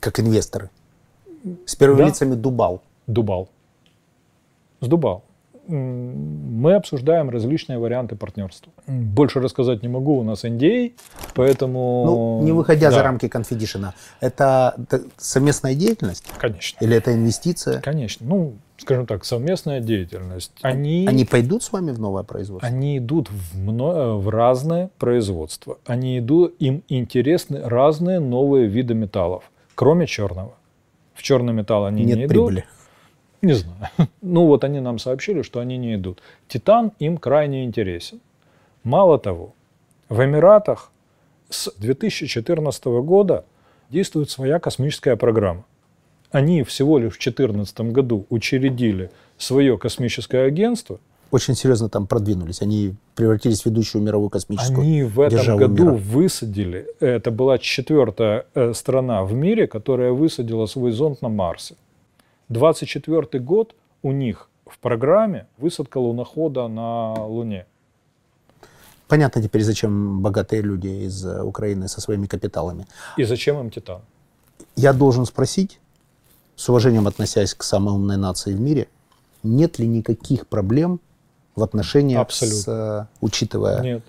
Как инвесторы. С первыми Да. лицами Дубал. Дубал. С Дубал. Мы обсуждаем различные варианты партнерства. Больше рассказать не могу, у нас NDA, поэтому... Ну, не выходя за Да, рамки конфидишена. Это совместная деятельность? Конечно. Или это инвестиция? Конечно. Ну, скажем так, совместная деятельность. Они, Они пойдут с вами в новое производство? они идут в, мно- в разные производства. Они идут, им интересны разные новые виды металлов, кроме черного. В черный металл они Нет не идут. прибыли. Не знаю. Ну вот они нам сообщили, что они не идут. Титан им крайне интересен. Мало того, в Эмиратах с 2014 года действует своя космическая программа. Они всего лишь в 2014 году учредили свое космическое агентство. Очень серьезно там продвинулись. Они превратились в ведущую мировую космическую Они в этом году мира. высадили, это была четвертая э, страна в мире, которая высадила свой зонд на Марсе. 24 год у них в программе высадка лунохода на Луне. Понятно теперь, зачем богатые люди из э, Украины со своими капиталами. И зачем им Титан? Я должен спросить, с уважением относясь к самой умной нации в мире, нет ли никаких проблем в отношениях Абсолютно. с, э, учитывая Нет.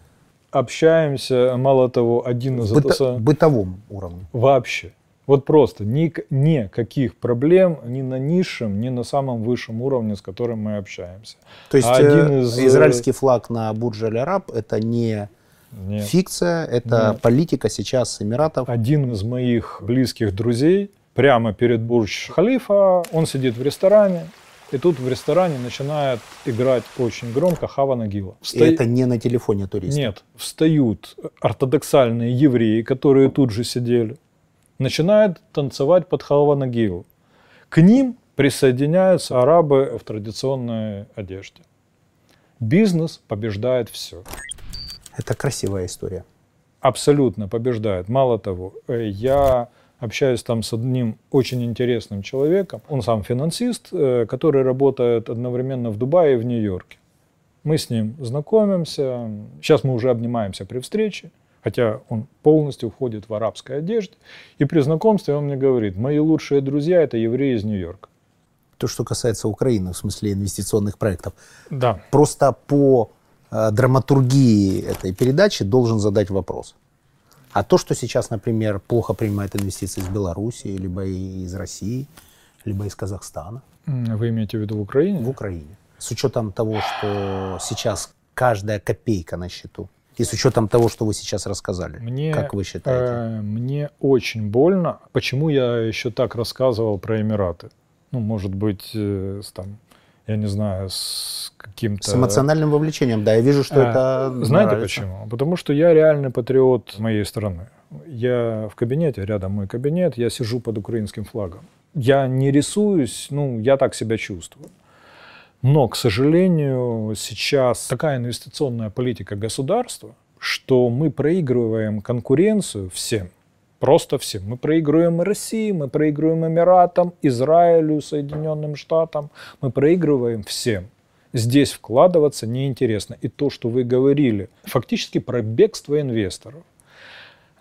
Общаемся, мало того, один из быто- это- бытовом уровне? вообще. Вот просто ни, никаких проблем ни на низшем, ни на самом высшем уровне, с которым мы общаемся. То есть А один э, из, э, израильский флаг на Бурдж Аль-Араб это не Нет. фикция, это Нет. политика сейчас Эмиратов. Один из моих близких друзей прямо перед Бурдж Халифа, он сидит в ресторане, и тут в ресторане начинает играть очень громко Хава Нагила. И это не на телефоне туриста. Нет, встают ортодоксальные евреи, которые тут же сидели, начинают танцевать под Хава Нагилу. К ним присоединяются арабы в традиционной одежде. Бизнес побеждает все. Это красивая история. абсолютно побеждает. Мало того, э, я общаюсь там с одним очень интересным человеком. Он сам финансист, э, который работает одновременно в Дубае и в Нью-Йорке. Мы с ним знакомимся. Сейчас мы уже обнимаемся при встрече, хотя он полностью входит в арабской одежде. И при знакомстве он мне говорит, мои лучшие друзья – это евреи из Нью-Йорка. То, что касается Украины, в смысле инвестиционных проектов. Да. Просто по э, драматургии этой передачи должен задать вопрос. А то, что сейчас, например, плохо принимают инвестиции из Беларуси, либо из России, либо из Казахстана. Вы имеете в виду в Украине? В Украине. С учетом того, что сейчас каждая копейка на счету, и с учетом того, что вы сейчас рассказали, мне, как вы считаете? Э, мне очень больно. Почему я еще так рассказывал про Эмираты? Ну, может быть, э, с, там, я не знаю, с каким-то... С эмоциональным вовлечением, да, я вижу, что А, это Знаете нравится. почему? Потому что я реальный патриот моей страны. Я в кабинете, рядом мой кабинет, я сижу под украинским флагом. Я не рисуюсь, ну, я так себя чувствую. Но, к сожалению, сейчас такая инвестиционная политика государства, что мы проигрываем конкуренцию всем. Просто всем. Мы проигрываем России, мы проигрываем Эмиратам, Израилю, Соединенным Штатам. Мы проигрываем всем. Здесь вкладываться неинтересно. И то, что вы говорили, фактически про бегство инвесторов.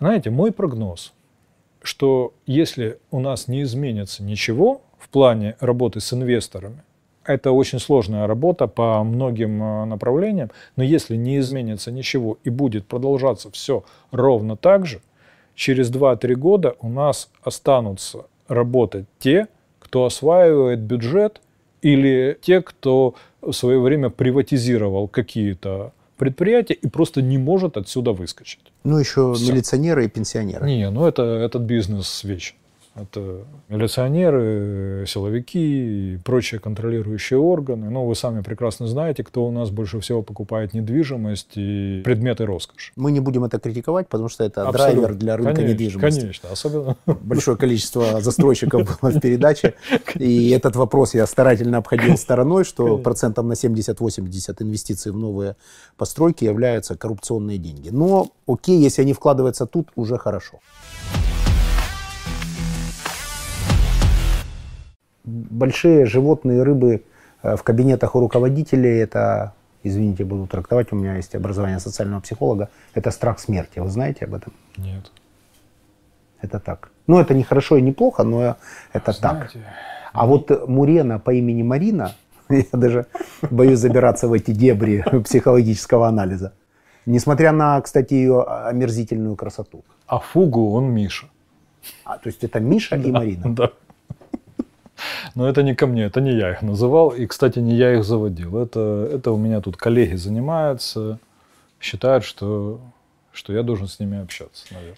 Знаете, мой прогноз, что если у нас не изменится ничего в плане работы с инвесторами, это очень сложная работа по многим э, направлениям, но если не изменится ничего и будет продолжаться все ровно так же, через 2-3 года у нас останутся работать те, кто осваивает бюджет или те, кто в свое время приватизировал какие-то предприятия и просто не может отсюда выскочить. Ну, еще Всё. милиционеры и пенсионеры. Не, ну это, этот бизнес вечен. Это милиционеры, силовики и прочие контролирующие органы. Ну, вы сами прекрасно знаете, кто у нас больше всего покупает недвижимость и предметы роскоши. Мы не будем это критиковать, потому что это Абсолютно. драйвер для рынка конечно, недвижимости. Конечно, особенно Большое количество застройщиков было в передаче. И этот вопрос я старательно обходил стороной, что процентом на 70-80 инвестиций в новые постройки являются коррупционные деньги. Но окей, если они вкладываются тут, уже хорошо. Большие животные, рыбы э, в кабинетах у руководителей, это, извините, буду трактовать, у меня есть образование социального психолога, это страх смерти. Вы знаете об этом? нет. Это так. Ну, это не хорошо и не плохо, но это так. Знаете, А вот Мурена по имени Марина, я даже боюсь забираться в эти дебри психологического анализа. Несмотря на, кстати, ее омерзительную красоту. А Фугу он Миша. А, то есть это Миша и Марина. Да. Но это не ко мне, это не я их называл. И, кстати, не я их заводил. Это, это у меня тут коллеги занимаются, считают, что, что я должен с ними общаться, наверное.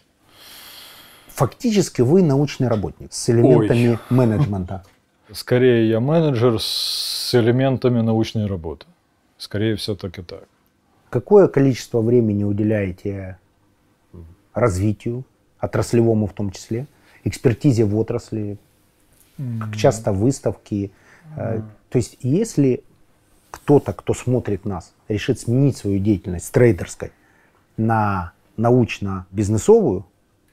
Фактически вы научный работник с элементами менеджмента. Скорее, я менеджер с элементами научной работы. Скорее, все-таки так. Какое количество времени уделяете развитию, отраслевому в том числе, экспертизе в отрасли, как часто выставки? Э, То есть если кто-то, кто смотрит нас, решит сменить свою деятельность с трейдерской на научно-бизнесовую,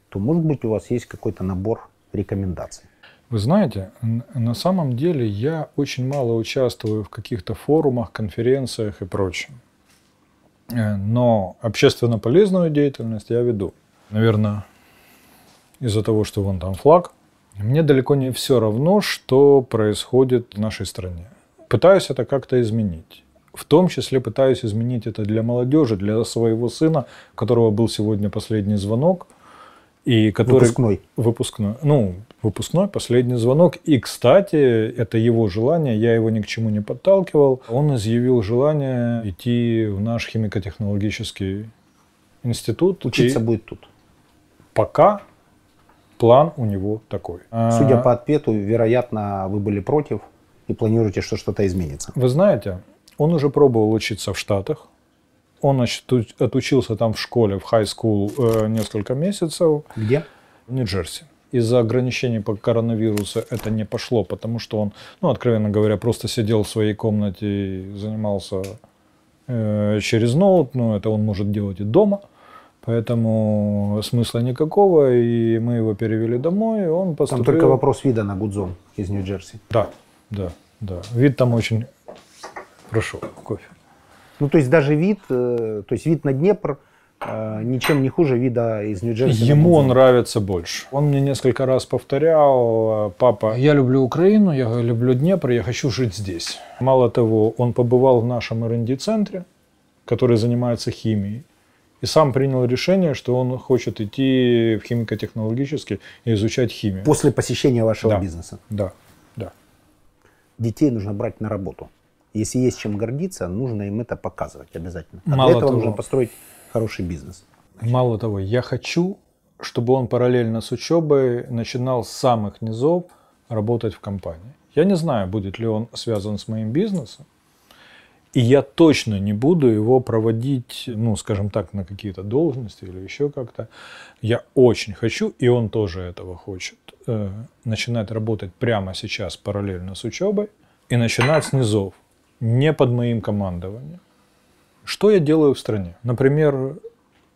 то, может быть, у вас есть какой-то набор рекомендаций. Вы знаете, на самом деле я очень мало участвую в каких-то форумах, конференциях и прочем. Э, Но общественно полезную деятельность я веду. Наверное, из-за того, что вон там флаг, мне далеко не все равно, что происходит в нашей стране. Пытаюсь это как-то изменить. В том числе пытаюсь изменить это для молодежи, для своего сына, у которого был сегодня последний звонок, и который Выпускной. выпускной, ну, выпускной, последний звонок. И, кстати, это его желание, я его ни к чему не подталкивал. Он изъявил желание идти в наш химико-технологический институт. Учиться И будет тут. пока план у него такой. Судя А, по ответу, вероятно, вы были против и планируете, что что-то изменится. Вы знаете, он уже пробовал учиться в Штатах. Он значит, отучился там в школе, в school э, несколько месяцев. Где? в Нью-Джерси. Из-за ограничений по коронавирусу это не пошло, потому что он, ну, откровенно говоря, просто сидел в своей комнате и занимался э, через ноут. Ну, это он может делать и дома. Поэтому смысла никакого, и мы его перевели домой, и он поступил... Там только вопрос вида на Гудзон из Нью-Джерси. Да, да, да. Вид там очень... Прошу, кофе. Ну, то есть даже вид, э, то есть вид на Днепр э, ничем не хуже вида из Нью-Джерси. Ему Гудзон. нравится больше. Он мне несколько раз повторял, папа, я люблю Украину, я люблю Днепр, я хочу жить здесь. Мало того, он побывал в нашем РНД-центре, который занимается химией, и сам принял решение, что он хочет идти в химико-технологический и изучать химию. После посещения вашего Да. бизнеса. Да, да. Детей нужно брать на работу. Если есть чем гордиться, нужно им это показывать обязательно. А Мало для этого того- нужно построить хороший бизнес. Мало того, я хочу, чтобы он параллельно с учебой начинал с самых низов работать в компании. Я не знаю, будет ли он связан с моим бизнесом, и я точно не буду его проводить, ну, скажем так, на какие-то должности или еще как-то. Я очень хочу, и он тоже этого хочет, э, начинать работать прямо сейчас параллельно с учебой и начинать с низов, не под моим командованием. Что я делаю в стране? Например,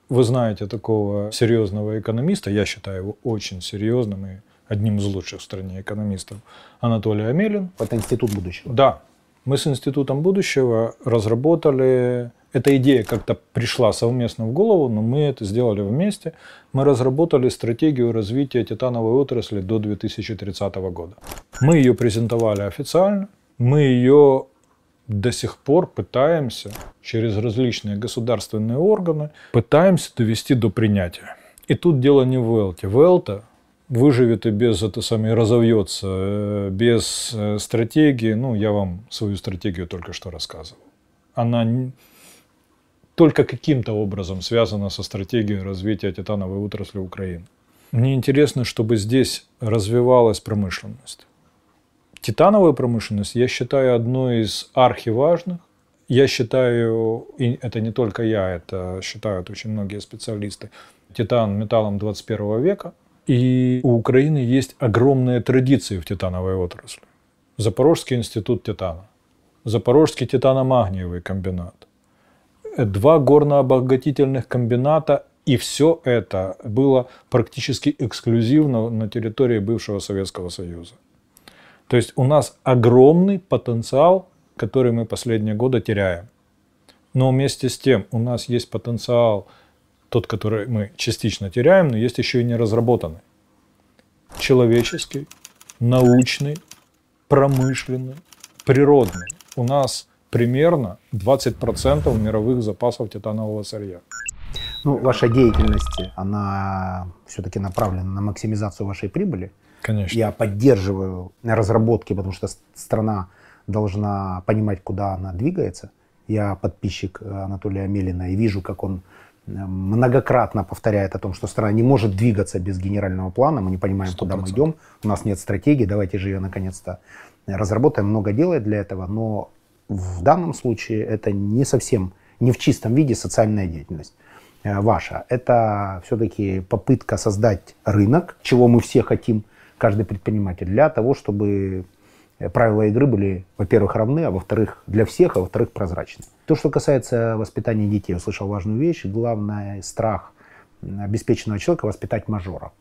вы знаете такого серьезного экономиста, я считаю его очень серьезным и одним из лучших в стране экономистов, Анатолий Амелин. Это институт будущего. Да, мы с Институтом будущего разработали, эта идея как-то пришла совместно в голову, но мы это сделали вместе. Мы разработали стратегию развития титановой отрасли до 2030 года. Мы ее презентовали официально, мы ее до сих пор пытаемся через различные государственные органы, пытаемся довести до принятия. И тут дело не в Велте. Велта выживет и без это самое разовьется, э, без э, стратегии. Ну, я вам свою стратегию только что рассказывал. Она только каким-то образом связана со стратегией развития титановой отрасли Украины. Мне интересно, чтобы здесь развивалась промышленность. Титановая промышленность, я считаю, одной из архиважных. Я считаю, и это не только я, это считают очень многие специалисты, титан металлом 21 века. И у Украины есть огромные традиции в титановой отрасли. Запорожский институт титана, Запорожский титаномагниевый комбинат, два горнообогатительных комбината, и все это было практически эксклюзивно на территории бывшего Советского Союза. То есть у нас огромный потенциал, который мы последние годы теряем. Но вместе с тем у нас есть потенциал, тот, который мы частично теряем, но есть еще и не разработанный. Человеческий, научный, промышленный, природный. У нас примерно 20% мировых запасов титанового сырья. Ну, ваша деятельность, она все-таки направлена на максимизацию вашей прибыли. Конечно. Я поддерживаю разработки, потому что страна должна понимать, куда она двигается. Я подписчик э, Анатолия Амелина и вижу, как он многократно повторяет о том, что страна не может двигаться без генерального плана. Мы не понимаем, Сто куда мы идем. У нас нет стратегии. Давайте же ее наконец-то разработаем. Много делает для этого. Но в данном случае это не совсем, не в чистом виде социальная деятельность э, ваша. Это все-таки попытка создать рынок, чего мы все хотим, каждый предприниматель, для того, чтобы правила игры были, во-первых, равны, а во-вторых, для всех, а во-вторых, прозрачны. То, что касается воспитания детей, я услышал важную вещь. Главный страх обеспеченного человека – воспитать мажора.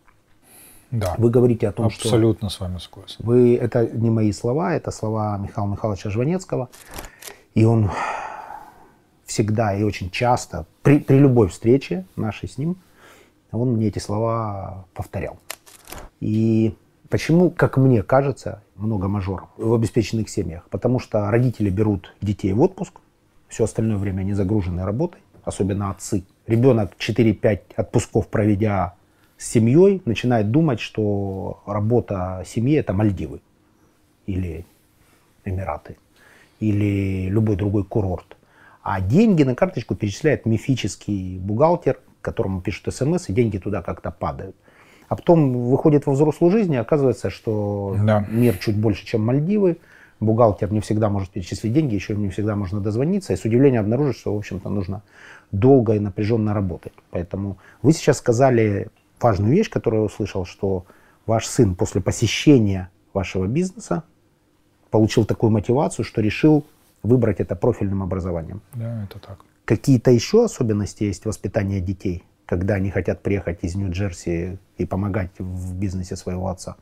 Да, Вы говорите о том, что... абсолютно с вами согласен. Вы, это не мои слова, это слова Михаила Михайловича Жванецкого. И он всегда и очень часто, при, при любой встрече нашей с ним, он мне эти слова повторял. И почему, как мне кажется, много мажоров в обеспеченных семьях? Потому что родители берут детей в отпуск, все остальное время они загружены работой, особенно отцы. Ребенок 4-5 отпусков проведя с семьей, начинает думать, что работа семьи это Мальдивы или Эмираты или любой другой курорт. А деньги на карточку перечисляет мифический бухгалтер, которому пишут смс, и деньги туда как-то падают. А потом выходит во взрослую жизнь, и оказывается, что Да. мир чуть больше, чем Мальдивы. Бухгалтер не всегда может перечислить деньги, еще не всегда можно дозвониться. И с удивлением обнаружить, что, в общем-то, нужно долго и напряженно работать. Поэтому вы сейчас сказали важную вещь, которую я услышал, что ваш сын после посещения вашего бизнеса получил такую мотивацию, что решил выбрать это профильным образованием. Да, это так. Какие-то еще особенности есть воспитания детей когда они хотят приехать из Нью-Джерси и помогать в бизнесе своего отца?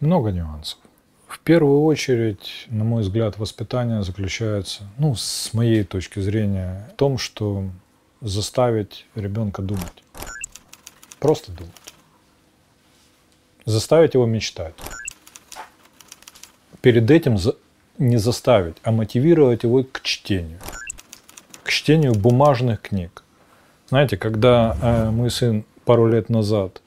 Много нюансов. В первую очередь, на мой взгляд, воспитание заключается, ну, с моей точки зрения, в том, что заставить ребенка думать. Просто думать. Заставить его мечтать. Перед этим не заставить, а мотивировать его к чтению. К чтению бумажных книг. Знаете, когда э, мой сын пару лет назад,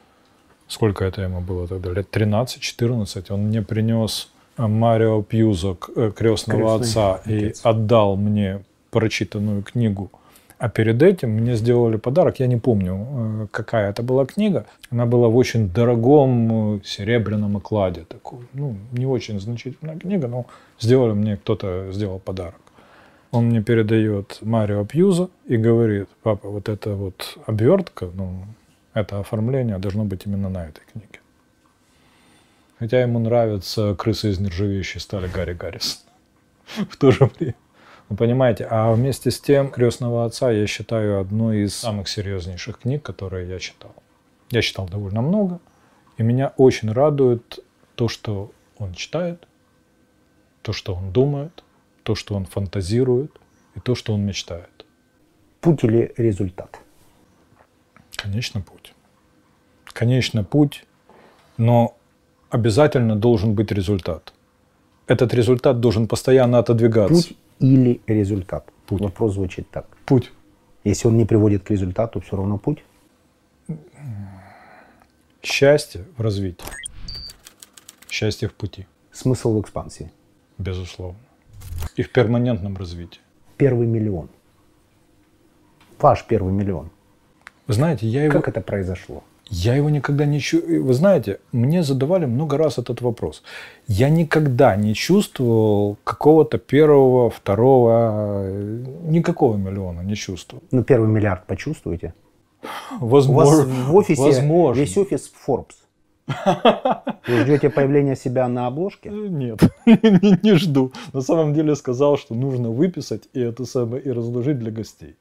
сколько это ему было тогда, лет 13-14, он мне принес э, Марио Пьюзо э, «Крестного «Крестный отца» и отдал мне прочитанную книгу. А перед этим мне сделали подарок, я не помню, э, какая это была книга. Она была в очень дорогом серебряном окладе. Такой. Ну, не очень значительная книга, но сделали мне, кто-то сделал подарок. Он мне передает Марио Пьюза и говорит, папа, вот эта вот обвертка, ну, это оформление должно быть именно на этой книге. Хотя ему нравится крысы из нержавеющей стали Гарри Гаррис. В то же время. Вы понимаете, а вместе с тем «Крестного отца» я считаю одной из самых серьезнейших книг, которые я читал. Я читал довольно много, и меня очень радует то, что он читает, то, что он думает, то, что он фантазирует, и то, что он мечтает. Путь или результат? Конечно, путь. Конечно, путь, но обязательно должен быть результат. Этот результат должен постоянно отодвигаться. Путь или результат? Путь. Вопрос звучит так. Путь. Если он не приводит к результату, все равно путь. Счастье в развитии. Счастье в пути, Смысл в экспансии. безусловно. И в перманентном развитии. Первый миллион. Ваш первый миллион. Вы знаете, я его, Как это произошло? я его никогда не чувствую. Вы знаете, мне задавали много раз этот вопрос. Я никогда не чувствовал какого-то первого, второго, э, никакого миллиона не чувствовал. Ну, первый миллиард почувствуете? У вас Возможно. в офисе Возможно. весь офис Forbes. Вы ждете появления себя на обложке? Нет, не, не жду. На самом деле сказал, что нужно выписать и это самое и разложить для гостей.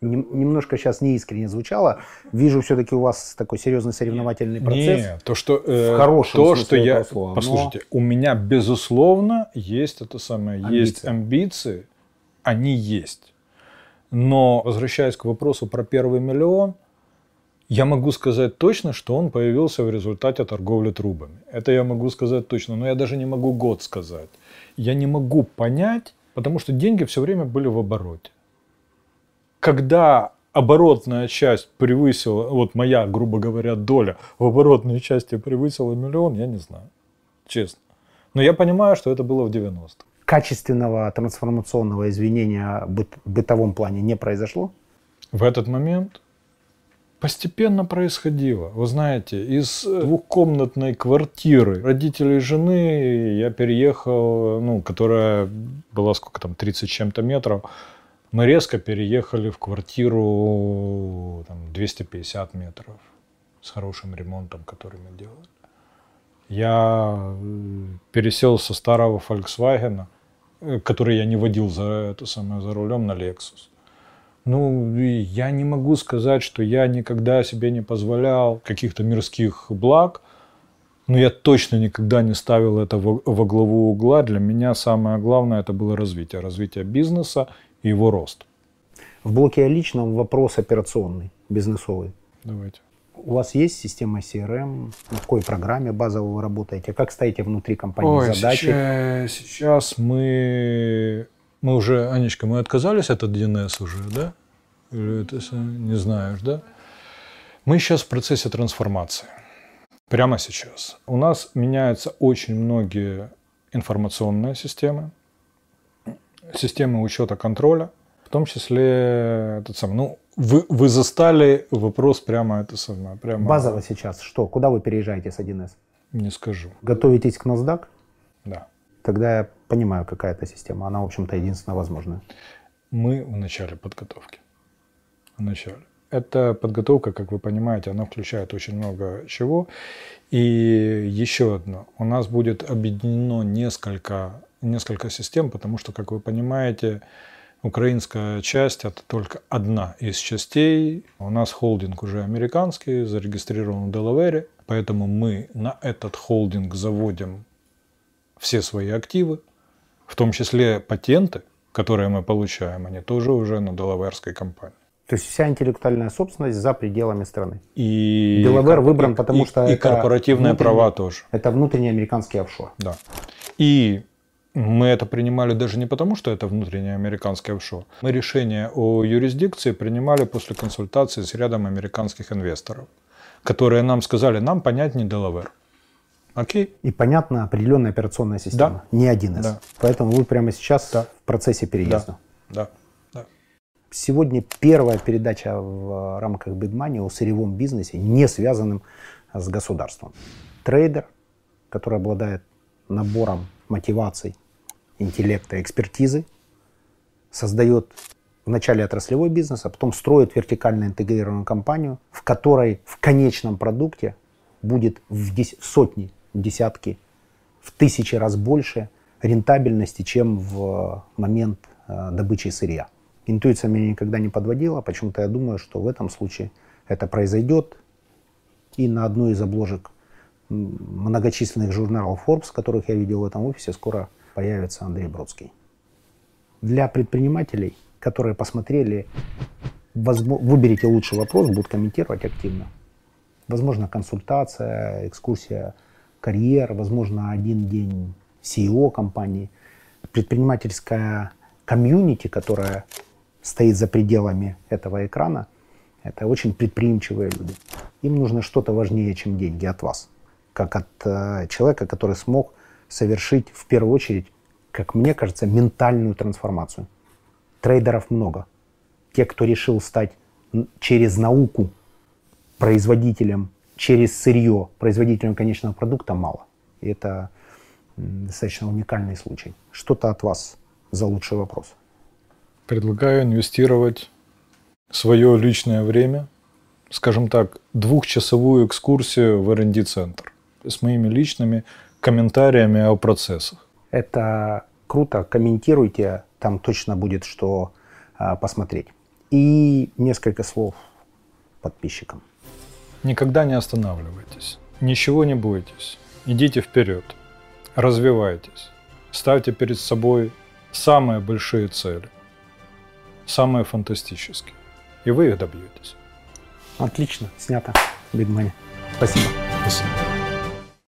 Нем- Немножко сейчас неискренне звучало. Вижу, все-таки у вас такой серьезный соревновательный процесс. Нет, то, что, э, В хорошем то, что я, слова, но- послушайте, у меня безусловно есть это самое, есть Амбиции. амбиции, они есть. Но возвращаясь к вопросу про первый миллион, я могу сказать точно, что он появился в результате торговли трубами. Это я могу сказать точно, но я даже не могу год сказать. Я не могу понять, потому что деньги все время были в обороте. Когда оборотная часть превысила, вот моя, грубо говоря, доля в оборотной части превысила миллион, я не знаю, честно. Но я понимаю, что это было в 90-х. Качественного трансформационного извинения в быт- бытовом плане не произошло? В этот момент постепенно происходило. Вы знаете, из э, двухкомнатной квартиры родителей жены я переехал, ну, которая была сколько там, 30 с чем-то метров, мы резко переехали в квартиру там, 250 метров с хорошим ремонтом, который мы делали. Я э, пересел со старого Volkswagen, э, который я не водил за это самое за рулем на Lexus. Ну, я не могу сказать, что я никогда себе не позволял каких-то мирских благ, но я точно никогда не ставил это во, во главу угла. Для меня самое главное это было развитие, развитие бизнеса и его рост. В блоке о личном вопрос операционный, бизнесовый. Давайте. У вас есть система CRM? На какой программе базово вы работаете? Как ставите внутри компании Ой, задачи? сейчас, сейчас мы, мы уже, Анечка, мы отказались от 1С уже, да? Или это не знаешь, да? Мы сейчас в процессе трансформации. Прямо сейчас. У нас меняются очень многие информационные системы, системы учета контроля, в том числе этот самый. Ну, вы, вы застали вопрос прямо это самое, прямо. Базово сейчас что? Куда вы переезжаете с 1С? Не скажу. Готовитесь к NASDAQ? Да. Тогда я понимаю, какая это система. Она, в общем-то, единственно возможная. Мы в начале подготовки. В начале. Эта подготовка, как вы понимаете, она включает очень много чего. И еще одно. У нас будет объединено несколько, несколько систем, потому что, как вы понимаете, Украинская часть – это только одна из частей. У нас холдинг уже американский, зарегистрирован в Делавере. Поэтому мы на этот холдинг заводим все свои активы, в том числе патенты, которые мы получаем, они тоже уже на делаверской компании. То есть вся интеллектуальная собственность за пределами страны. И Делавер выбран, потому и, что и это корпоративные права тоже. Это внутренний американский офшор. Да. И мы это принимали даже не потому, что это внутренний американский офшор. Мы решение о юрисдикции принимали после консультации с рядом американских инвесторов, которые нам сказали, нам понятнее Делавер. Окей? И понятно определенная операционная система. Не 1С. Да. Поэтому вы прямо сейчас в процессе переезда. Да. Да. Сегодня первая передача в рамках Big Money о сырьевом бизнесе, не связанном с государством. Трейдер, который обладает набором мотиваций, интеллекта, экспертизы, создает вначале отраслевой бизнес, а потом строит вертикально интегрированную компанию, в которой в конечном продукте будет в, дес- в сотни, десятки, в тысячи раз больше рентабельности, чем в момент э, добычи сырья. Интуиция меня никогда не подводила, почему-то я думаю, что в этом случае это произойдет. И на одной из обложек многочисленных журналов Forbes, которых я видел в этом офисе, скоро появится Андрей Бродский. Для предпринимателей, которые посмотрели, выберите лучший вопрос, будут комментировать активно. Возможно, консультация, экскурсия карьер, возможно, один день CEO компании. Предпринимательская комьюнити, которая стоит за пределами этого экрана, это очень предприимчивые люди. Им нужно что-то важнее, чем деньги от вас. Как от э, человека, который смог совершить в первую очередь, как мне кажется, ментальную трансформацию. Трейдеров много. Те, кто решил стать через науку производителем, через сырье производителем конечного продукта мало. И это достаточно уникальный случай. Что-то от вас за лучший вопрос. Предлагаю инвестировать свое личное время, скажем так, двухчасовую экскурсию в R&D центр с моими личными комментариями о процессах. Это круто, комментируйте, там точно будет что а, посмотреть. И несколько слов подписчикам. Никогда не останавливайтесь, ничего не бойтесь, идите вперед, развивайтесь, ставьте перед собой самые большие цели, самые фантастические, и вы их добьетесь. Отлично, снято. Money. Спасибо. Спасибо.